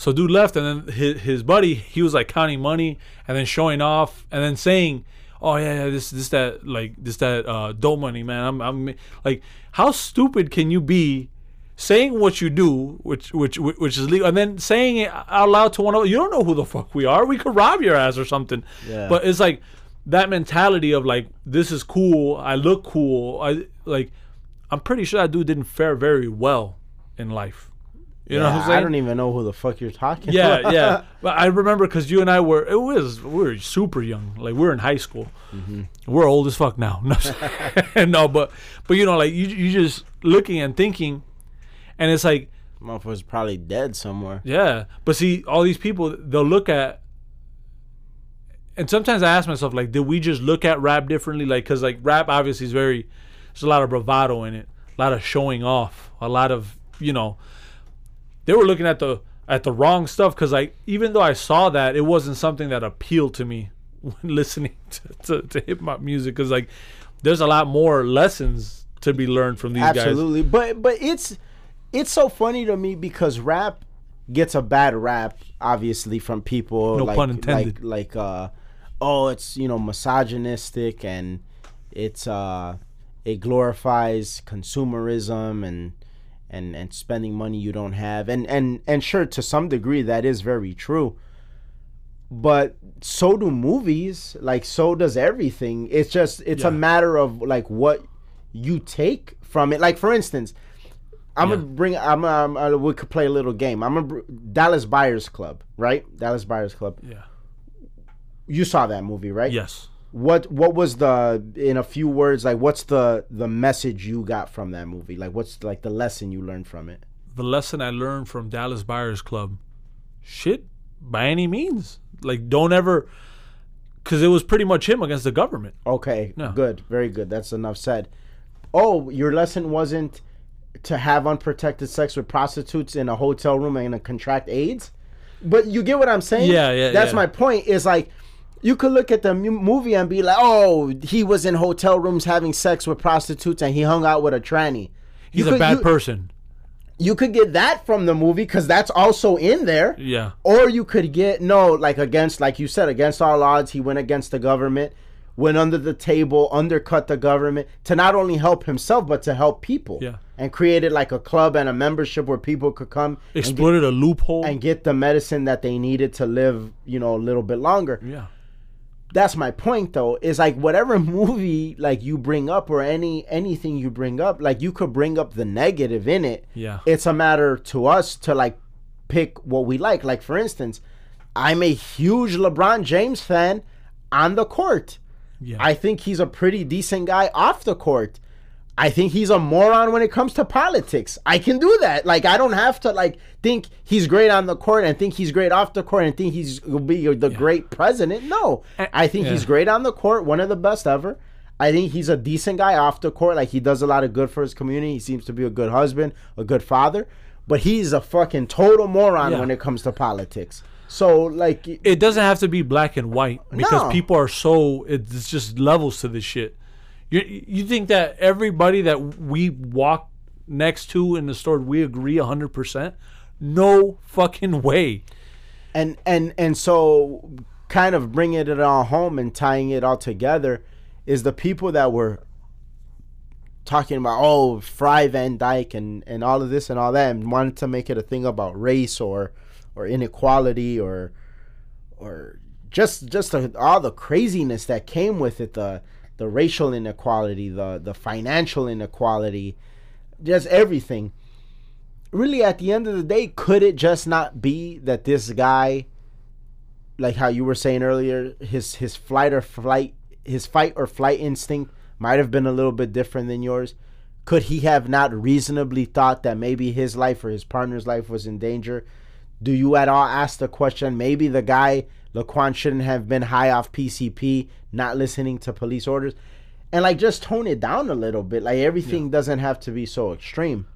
Speaker 2: So dude left, and then his his buddy, he was like counting money and then showing off and then saying, oh yeah, yeah this this that like this that uh dope money, man. I'm I'm like, how stupid can you be? Saying what you do, which which which is legal, and then saying it out loud to one of you don't know who the fuck we are. We could rob your ass or something.
Speaker 1: Yeah.
Speaker 2: But it's like that mentality of like this is cool i look cool i like i'm pretty sure that dude didn't fare very well in life you know what i'm saying
Speaker 1: I don't even know who the fuck you're talking.
Speaker 2: yeah
Speaker 1: about.
Speaker 2: yeah but i remember because you and i were it was we were super young like we were in high school
Speaker 1: Mm-hmm.
Speaker 2: we're old as fuck now no, no but but you know like you, you just looking and thinking and it's like
Speaker 1: Motherfucker's probably dead somewhere.
Speaker 2: yeah, but see, all these people they'll look at, and sometimes I ask myself, like, did we just look at rap differently? Like, because like rap obviously is very, there's a lot of bravado in it, a lot of showing off, a lot of you know, they were looking at the at the wrong stuff. Because like even though I saw that, it wasn't something that appealed to me when listening to, to, to hip hop music. Because like, there's a lot more lessons to be learned from these guys.
Speaker 1: Absolutely, but but it's it's so funny to me because rap gets a bad rap, obviously from people
Speaker 2: No
Speaker 1: like
Speaker 2: pun intended.
Speaker 1: like like uh oh it's you know misogynistic and it's uh it glorifies consumerism and and and spending money you don't have. And and and sure to some degree that is very true. But so do movies. Like so does everything. It's just it's a matter of like what you take from it. Like for instance i'm
Speaker 2: Yeah.
Speaker 1: gonna bring i'm um, uh, we could play a little game. I'm gonna dallas buyers club right? Dallas buyers club.
Speaker 2: Yeah.
Speaker 1: you saw that movie right?
Speaker 2: Yes.
Speaker 1: What what was the in a few words like what's the the message you got from that movie like what's like the lesson you learned from it
Speaker 2: the lesson I learned from Dallas Buyers Club, shit, by any means, like don't ever, because it was pretty much him against the government.
Speaker 1: Okay,
Speaker 2: No.
Speaker 1: good, very good. That's enough said. Oh, your lesson wasn't to have unprotected sex with prostitutes in a hotel room and contract AIDS. But you get what I'm saying?
Speaker 2: Yeah, yeah,
Speaker 1: That's
Speaker 2: yeah.
Speaker 1: my point. Is like you could look at the mu- movie and be like, "Oh, he was in hotel rooms having sex with prostitutes and he hung out with a tranny."
Speaker 2: He's
Speaker 1: You
Speaker 2: a
Speaker 1: could-
Speaker 2: bad
Speaker 1: you-
Speaker 2: person.
Speaker 1: You could get that from the movie because that's also in there.
Speaker 2: Yeah.
Speaker 1: Or you could get no, like against, like you said, against all odds, he went against the government, went under the table, undercut the government to not only help himself but to help people.
Speaker 2: Yeah.
Speaker 1: And created like a club and a membership where people could come and get,
Speaker 2: Exploited a loophole.
Speaker 1: and get the medicine that they needed to live, you know, a little bit longer.
Speaker 2: yeah.
Speaker 1: That's my point though. Is like whatever movie like you bring up or any anything you bring up, like you could bring up the negative in it
Speaker 2: Yeah.
Speaker 1: it's a matter to us to like pick what we like. Like for instance, I'm a huge LeBron James fan on the court.
Speaker 2: Yeah.
Speaker 1: I think he's a pretty decent guy off the court. I think he's a moron when it comes to politics. I can do that. Like I don't have to like think he's great on the court and think he's great off the court and think he's will be the great president. No. I think he's great on the court, one of the best ever. I think he's a decent guy off the court. Like he does a lot of good for his community. He seems to be a good husband, a good father. But he's a fucking total moron
Speaker 2: Yeah.
Speaker 1: when it comes to politics. So like
Speaker 2: it doesn't have to be black and white because
Speaker 1: No.
Speaker 2: people are so it's just levels to this shit. You you think that everybody that we walk next to in the store we agree 100%? No fucking way.
Speaker 1: and and and so kind of bringing it all home and tying it all together is the people that were talking about oh Fry Van Dyke and and all of this and all that and wanted to make it a thing about race or or inequality or or just just all the craziness that came with it the the racial inequality the the financial inequality just everything. Really at the end of the day could it just not be that this guy like how you were saying earlier his his flight or flight his fight or flight instinct might have been a little bit different than yours? Could he have not reasonably thought that maybe his life or his partner's life was in danger? Do you at all ask the question maybe the guy Laquan shouldn't have been high off PCP not listening to police orders. And like just tone it down a little bit. Like everything doesn't have to be so extreme.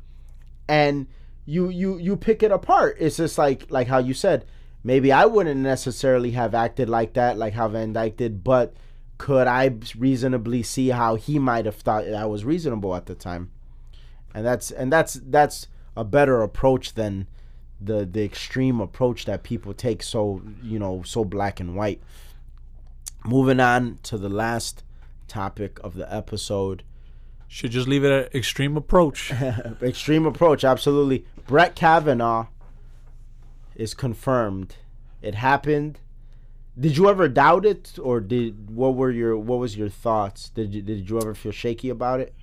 Speaker 1: And you you you pick it apart. It's just like like how you said maybe i wouldn't necessarily have acted like that like how van dyke did but could i reasonably see how he might have thought that was reasonable at the time? And that's and that's that's a better approach than the the extreme approach that people take so you know so black and white. Moving on to the last topic of the episode.
Speaker 2: Should just leave it at extreme approach.
Speaker 1: extreme approach absolutely. Brett kavanaugh is confirmed. It happened. Did you ever doubt it or did what were your what was your thoughts? Did you did you ever feel shaky about it?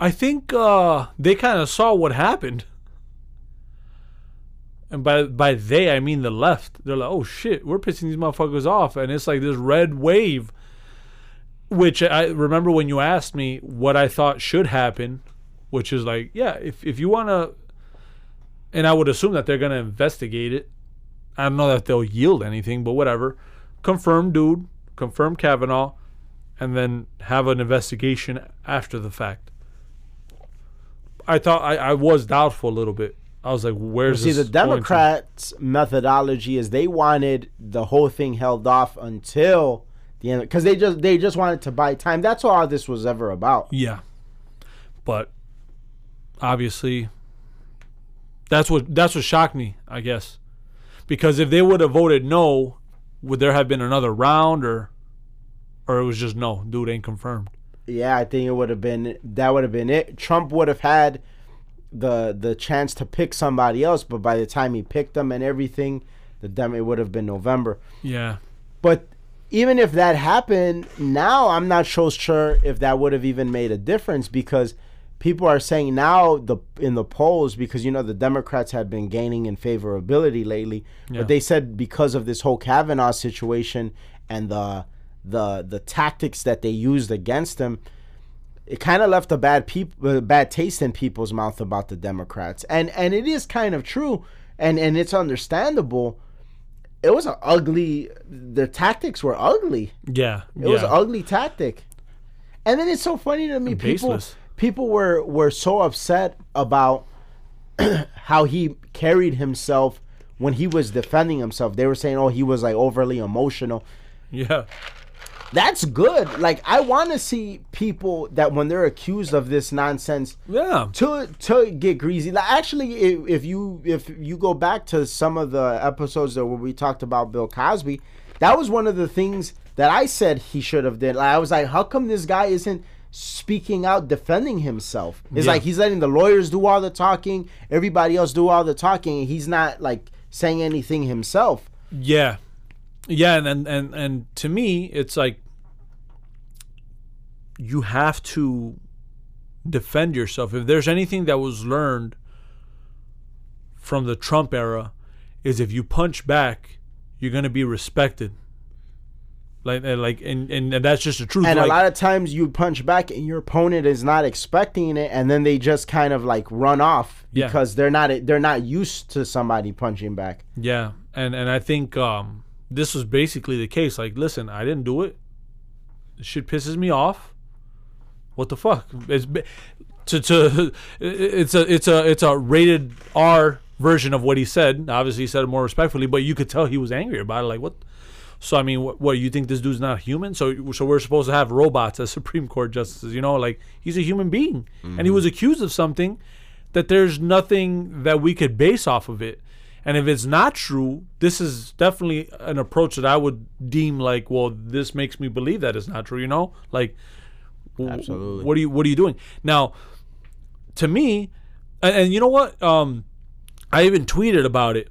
Speaker 2: I think uh, they kind of saw what happened. And by by they, I mean the left. They're like, "Oh shit, we're pissing these motherfuckers off," and it's like this red wave. Which I remember when you asked me what I thought should happen, which is like, yeah, if if you want to, and I would assume that they're gonna investigate it. I don't know that they'll yield anything, but whatever. Confirm, dude. Confirm Kavanaugh, and then have an investigation after the fact. I thought I, I was doubtful a little bit. I was like, "Where's
Speaker 1: See,
Speaker 2: this
Speaker 1: the? Democrats' methodology is they wanted the whole thing held off until the end because they just they just wanted to buy time. That's all this was ever about.
Speaker 2: Yeah, but obviously, that's what that's what shocked me. I guess because if they would have voted no, would there have been another round or or it was just no, dude ain't confirmed.
Speaker 1: Yeah, I think it would have been that would have been it. Trump would have had the the chance to pick somebody else, but by the time he picked them and everything, the dem it would have been November.
Speaker 2: Yeah,
Speaker 1: But even if that happened, now I'm not so sure if that would have even made a difference because people are saying now the in the polls because you know the Democrats had been gaining in favorability lately,
Speaker 2: Yeah.
Speaker 1: but they said because of this whole Kavanaugh situation and the the the tactics that they used against him, it kind of left a bad peop- uh, bad taste in people's mouth about the Democrats, and and it is kind of true, and and it's understandable. It was an ugly. The tactics were ugly.
Speaker 2: yeah,
Speaker 1: It
Speaker 2: yeah.
Speaker 1: was an ugly tactic. And then it's so funny to me. People people were were so upset about how he carried himself when he was defending himself. They were saying, "Oh, he was like overly emotional."
Speaker 2: Yeah.
Speaker 1: That's good. Like I want to see people that when they're accused of this nonsense
Speaker 2: Yeah.
Speaker 1: to to get greasy. Like actually, if, if you if you go back to some of the episodes that where we talked about Bill Cosby, that was one of the things that I said he should have did. Like I was like, how come this guy isn't speaking out, defending himself? It's
Speaker 2: Yeah.
Speaker 1: like he's letting the lawyers do all the talking, everybody else do all the talking, and he's not like saying anything himself.
Speaker 2: Yeah. Yeah, and, and and and to me, it's like you have to defend yourself. If there's anything that was learned from the Trump era, is if you punch back, you're gonna be respected. Like, and like, and, and that's just the truth.
Speaker 1: And
Speaker 2: like,
Speaker 1: a lot of times you punch back and your opponent is not expecting it, and then they just kind of like run off
Speaker 2: Yeah.
Speaker 1: because they're not they're not used to somebody punching back.
Speaker 2: Yeah, and and I think um, this was basically the case. Like, listen, I didn't do it. This shit pisses me off. What the fuck? It's to to it's a it's a it's a rated R version of what he said. Obviously, he said it more respectfully, but you could tell he was angry about it. Like, what? So I mean, what, what you think this dude's not human? So so we're supposed to have robots as Supreme Court justices? You know, like he's a human being, and he mm-hmm. was accused of something that there's nothing that we could base off of it. And if it's not true, this is definitely an approach that I would deem like, well, this makes me believe that it's not true. You know, like,
Speaker 1: Absolutely.
Speaker 2: What are you What are you doing now? To me, and, and you know what? Um, I even tweeted about it.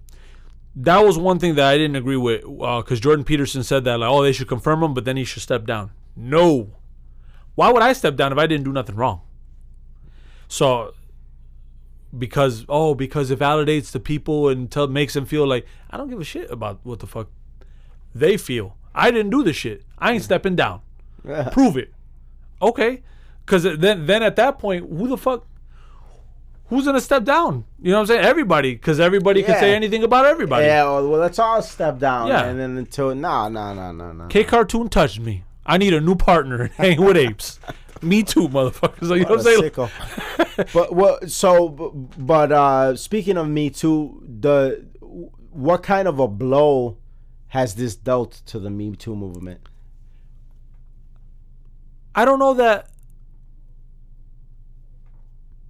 Speaker 2: That was one thing that I didn't agree with because Jordan Peterson said that like, oh, they should confirm him, but then he should step down. No, why would I step down if I didn't do nothing wrong? So because oh because it validates the people and tell, makes them feel like I don't give a shit about what the fuck they feel. I didn't do the shit. I ain't stepping down. Prove it. Okay. Cause then then at that point, who the fuck who's gonna step down? You know what I'm saying? Everybody, because everybody can say anything about everybody.
Speaker 1: Yeah, well, well, let's all step down.
Speaker 2: Yeah.
Speaker 1: And then until no, no, no, no, no.
Speaker 2: K Cartoon touched me. I need a new partner Hang with apes. me too, motherfuckers. Like, you know what I'm saying?
Speaker 1: Sicko. but what? So, but uh speaking of Me Too, the what kind of a blow has this dealt to the Me Too movement?
Speaker 2: I don't know that.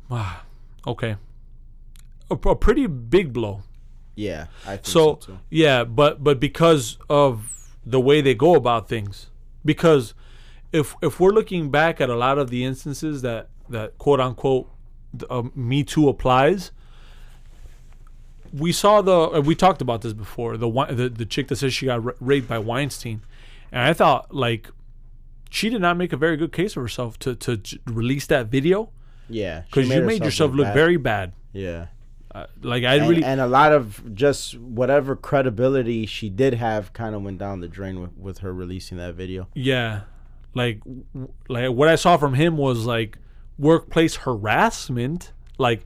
Speaker 2: Wow. Okay. A, a pretty big blow.
Speaker 1: Yeah, I think
Speaker 2: So,
Speaker 1: so, too.
Speaker 2: yeah, but but because of the way they go about things, because if if we're looking back at a lot of the instances that that quote unquote uh, Me Too applies, we saw the uh, we talked about this before the the the chick that says she got ra- raped by Weinstein, and I thought like she did not make a very good case of herself to to j- release that video
Speaker 1: Yeah,
Speaker 2: because you made yourself look
Speaker 1: bad.
Speaker 2: very bad.
Speaker 1: yeah.
Speaker 2: Uh, like I
Speaker 1: And,
Speaker 2: really
Speaker 1: and a lot of just whatever credibility she did have kind of went down the drain with, with her releasing that video.
Speaker 2: Yeah, like w- like what I saw from him was like workplace harassment, like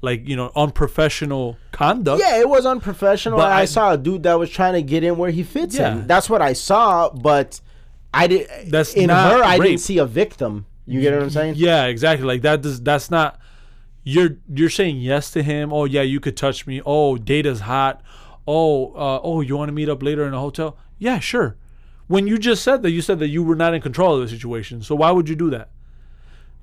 Speaker 2: like you know unprofessional conduct.
Speaker 1: Yeah, it was unprofessional. I,
Speaker 2: I-
Speaker 1: saw a dude that was trying to get in where he fits
Speaker 2: Yeah.
Speaker 1: in. That's what I saw, but I did.
Speaker 2: That's
Speaker 1: in her. I didn't see a victim. You get what I'm saying?
Speaker 2: Yeah, exactly. Like that does that's not you're you're saying yes to him. Oh yeah, you could touch me. Oh, data's hot. Oh, uh, oh, you want to meet up later in a hotel? Yeah, sure. When you just said that, you said that you were not in control of the situation. So why would you do that?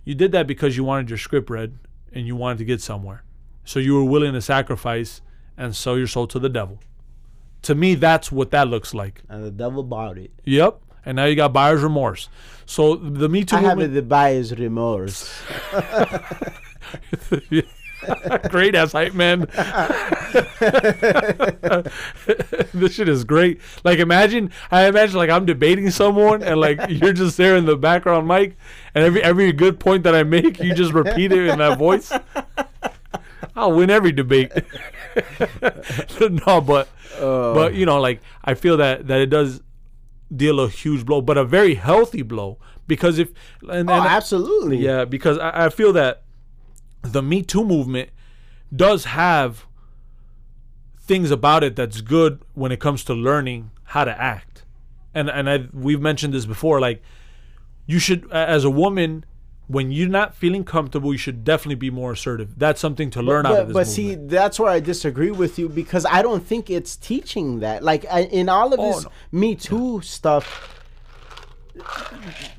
Speaker 2: You did that because you wanted your script read and you wanted to get somewhere. So you were willing to sacrifice and sell your soul to the devil. To me, that's what that looks like.
Speaker 1: And the devil bought it.
Speaker 2: Yep. And now you got buyer's remorse. So the Me Too
Speaker 1: I have the buyer's remorse.
Speaker 2: great ass hype man. this shit is great. Like imagine, I imagine like I'm debating someone and like you're just there in the background mic, and every every good point that I make, you just repeat it in that voice. I'll win every debate. no, but but you know, like I feel that that it does deal a huge blow, but a very healthy blow because if and,
Speaker 1: Oh,
Speaker 2: and
Speaker 1: absolutely.
Speaker 2: yeah, because I, I feel that the Me Too movement does have things about it that's good when it comes to learning how to act. And and I we've mentioned this before like you should as a woman when you're not feeling comfortable, you should definitely be more assertive. That's something to learn out of
Speaker 1: but,
Speaker 2: this.
Speaker 1: but see, that's where I disagree with you because I don't think it's teaching that. Like I, in all of
Speaker 2: Oh,
Speaker 1: this
Speaker 2: no.
Speaker 1: Me Too stuff,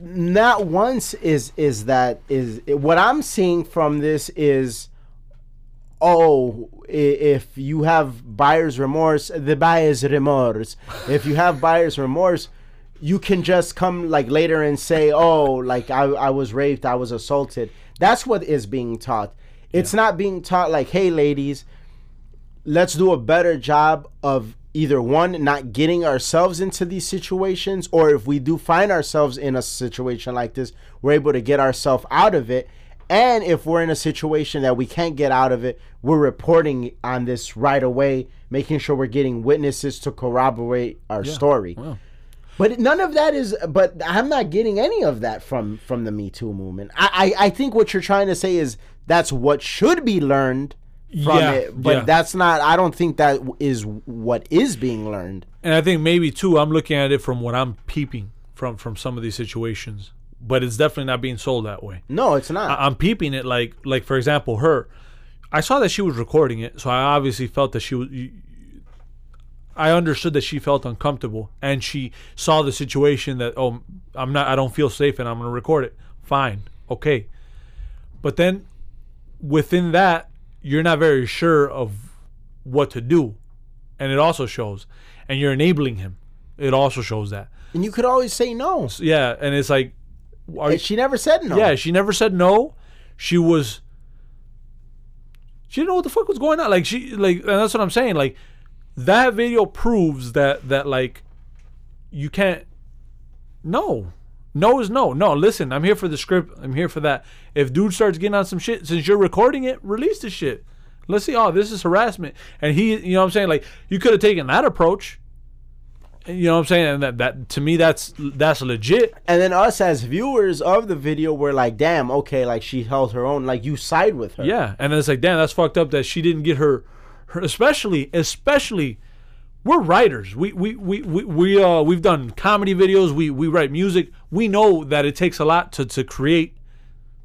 Speaker 1: not once is is that is what I'm seeing from this is. Oh, if you have buyer's remorse, the buyer's remorse. If you have buyer's remorse, you can just come like later and say, "Oh, like I, I was raped, I was assaulted." That's what is being taught. It's not being taught like, "Hey, ladies, let's do a better job of either one not getting ourselves into these situations or if we do find ourselves in a situation like this we're able to get ourselves out of it and if we're in a situation that we can't get out of it we're reporting on this right away making sure we're getting witnesses to corroborate our story
Speaker 2: Wow.
Speaker 1: But none of that is. But I'm not getting any of that from from the Me Too movement. I I, I think what you're trying to say is that's what should be learned from
Speaker 2: Yeah,
Speaker 1: it. But
Speaker 2: yeah.
Speaker 1: that's not. I don't think that is what is being learned.
Speaker 2: And I think maybe too, I'm looking at it from what I'm peeping from from some of these situations, but it's definitely not being sold that way.
Speaker 1: No, it's not.
Speaker 2: I- I'm peeping it like like for example, her. I saw that she was recording it, so I obviously felt that she was. I understood that she felt uncomfortable, and she saw the situation that oh, I'm not, I don't feel safe, and I'm going to record it. Fine, okay, but then within that, you're not very sure of what to do, and it also shows, and you're enabling him. It also shows that,
Speaker 1: and you could always say no.
Speaker 2: yeah, and it's like, are
Speaker 1: And she never said no.
Speaker 2: yeah, she never said no. She was. She didn't know what the fuck was going on. Like she, like, and that's what I'm saying. Like, that video proves that that like, you can't. No, no is no. No, listen. I'm here for the script. I'm here for that. If dude starts getting on some shit, since you're recording it, release the shit. Let's see. Oh, this is harassment, and he, you know, what I'm saying, like, you could have taken that approach. You know what I'm saying? And that, that to me, that's that's legit.
Speaker 1: And then us as viewers of the video were like, damn, okay, like she held her own. Like you side with her.
Speaker 2: Yeah, and then it's like, damn, that's fucked up that she didn't get her especially, especially, we're writers. We we we we, we uh we've done comedy videos. We we write music. We know that it takes a lot to to create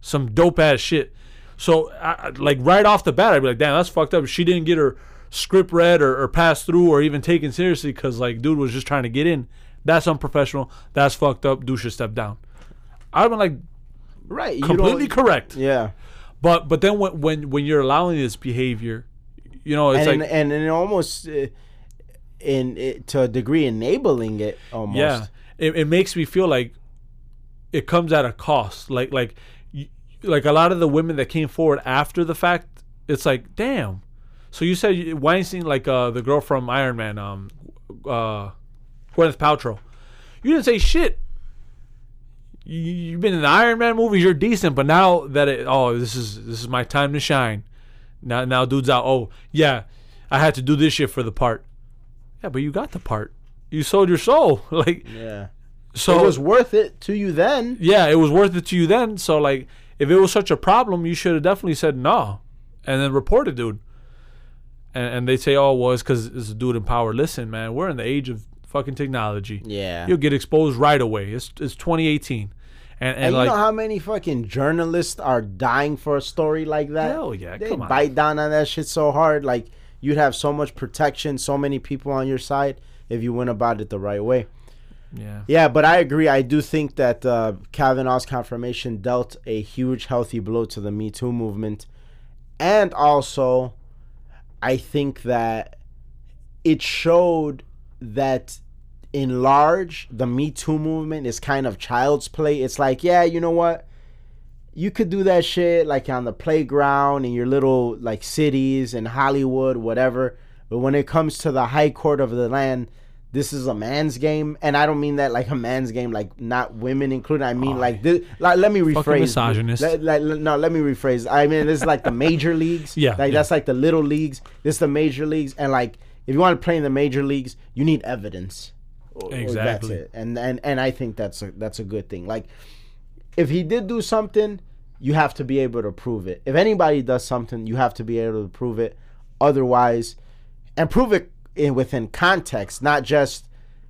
Speaker 2: some dope ass shit. So I, like right off the bat, I'd be like, damn, that's fucked up. She didn't get her script read or, or passed through or even taken seriously because like dude was just trying to get in. That's unprofessional. That's fucked up. Dude should step down. I've been like
Speaker 1: Right.
Speaker 2: Completely correct.
Speaker 1: Yeah.
Speaker 2: But but then when when when you're allowing this behavior, you know, it's
Speaker 1: and
Speaker 2: like
Speaker 1: and and almost uh, in it, to a degree enabling it almost.
Speaker 2: yeah, it, it makes me feel like it comes at a cost. Like like like a lot of the women that came forward after the fact, it's like damn. So you said you- Weinstein, like uh, the girl from Iron Man, um, uh, Gwyneth Paltrow. You didn't say shit. You, you've been in the Iron Man movies. You're decent, but now that it, oh, this is this is my time to shine. Now now dude's out. Oh yeah, I had to do this shit for the part. Yeah, but you got the part. You sold your soul. Like
Speaker 1: Yeah.
Speaker 2: so
Speaker 1: it was worth it to you then.
Speaker 2: yeah, it was worth it to you then. So like, if it was such a problem, you should have definitely said no, and then reported dude. And, and they say, oh, well, it's because it's a dude in power. Listen, man, we're in the age of fucking technology.
Speaker 1: Yeah.
Speaker 2: You'll get exposed right away. It's it's 2018, and and,
Speaker 1: And,
Speaker 2: like
Speaker 1: you know how many fucking journalists are dying for a story like that?
Speaker 2: Hell yeah,
Speaker 1: They
Speaker 2: come on.
Speaker 1: bite down on that shit so hard. Like you'd have so much protection, so many people on your side if you went about it the right way.
Speaker 2: yeah,
Speaker 1: Yeah, but I agree. I do think that uh, Kavanaugh's confirmation dealt a huge, healthy blow to the Me Too movement. And also, I think that it showed that in large, the Me Too movement is kind of child's play. It's like, yeah, you know what? You could do that shit like on the playground in your little like cities in Hollywood, whatever. But when it comes to the high court of the land, this is a man's game, and I don't mean that like a man's game, like not women included. I mean oh, like this. Like, let me rephrase.
Speaker 2: Fucking
Speaker 1: misogynist. Let- let- no, let me rephrase. I mean this is like the major leagues.
Speaker 2: Yeah,
Speaker 1: like
Speaker 2: yeah.
Speaker 1: that's like the little leagues. This is the major leagues, and like if you want to play in the major leagues, you need evidence. Or- or That's
Speaker 2: Exactly.
Speaker 1: it. And and and I think that's a that's a good thing. Like if he did do something, you have to be able to prove it. If anybody does something, you have to be able to prove it. Otherwise, and prove it in within context, not just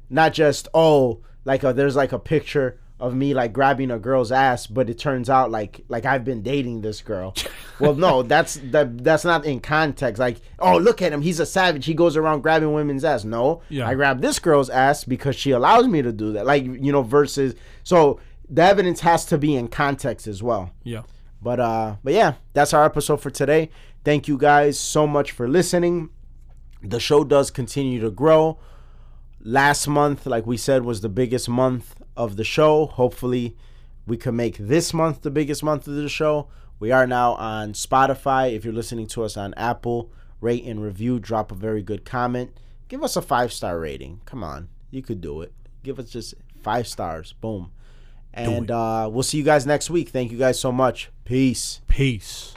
Speaker 1: not just oh like a, there's like a picture of me like grabbing a girl's ass, but it turns out like like I've been dating this girl. well, no, that's that that's not in context. Like, oh, look at him, he's a savage. He goes around grabbing women's ass. No,
Speaker 2: Yeah.
Speaker 1: I grab this girl's ass because she allows me to do that. Like, you know, versus so the evidence has to be in context as well.
Speaker 2: Yeah.
Speaker 1: But uh but yeah, that's our episode for today. Thank you guys so much for listening. The show does continue to grow. Last month, like we said, was the biggest month of the show. Hopefully, we can make this month the biggest month of the show. We are now on Spotify. If you're listening to us on Apple, rate and review, drop a very good comment. Give us a five star rating. Come on, you could do it. Give us just five stars. Boom. And uh, we'll see you guys next week. Thank you guys so much. Peace.
Speaker 2: Peace.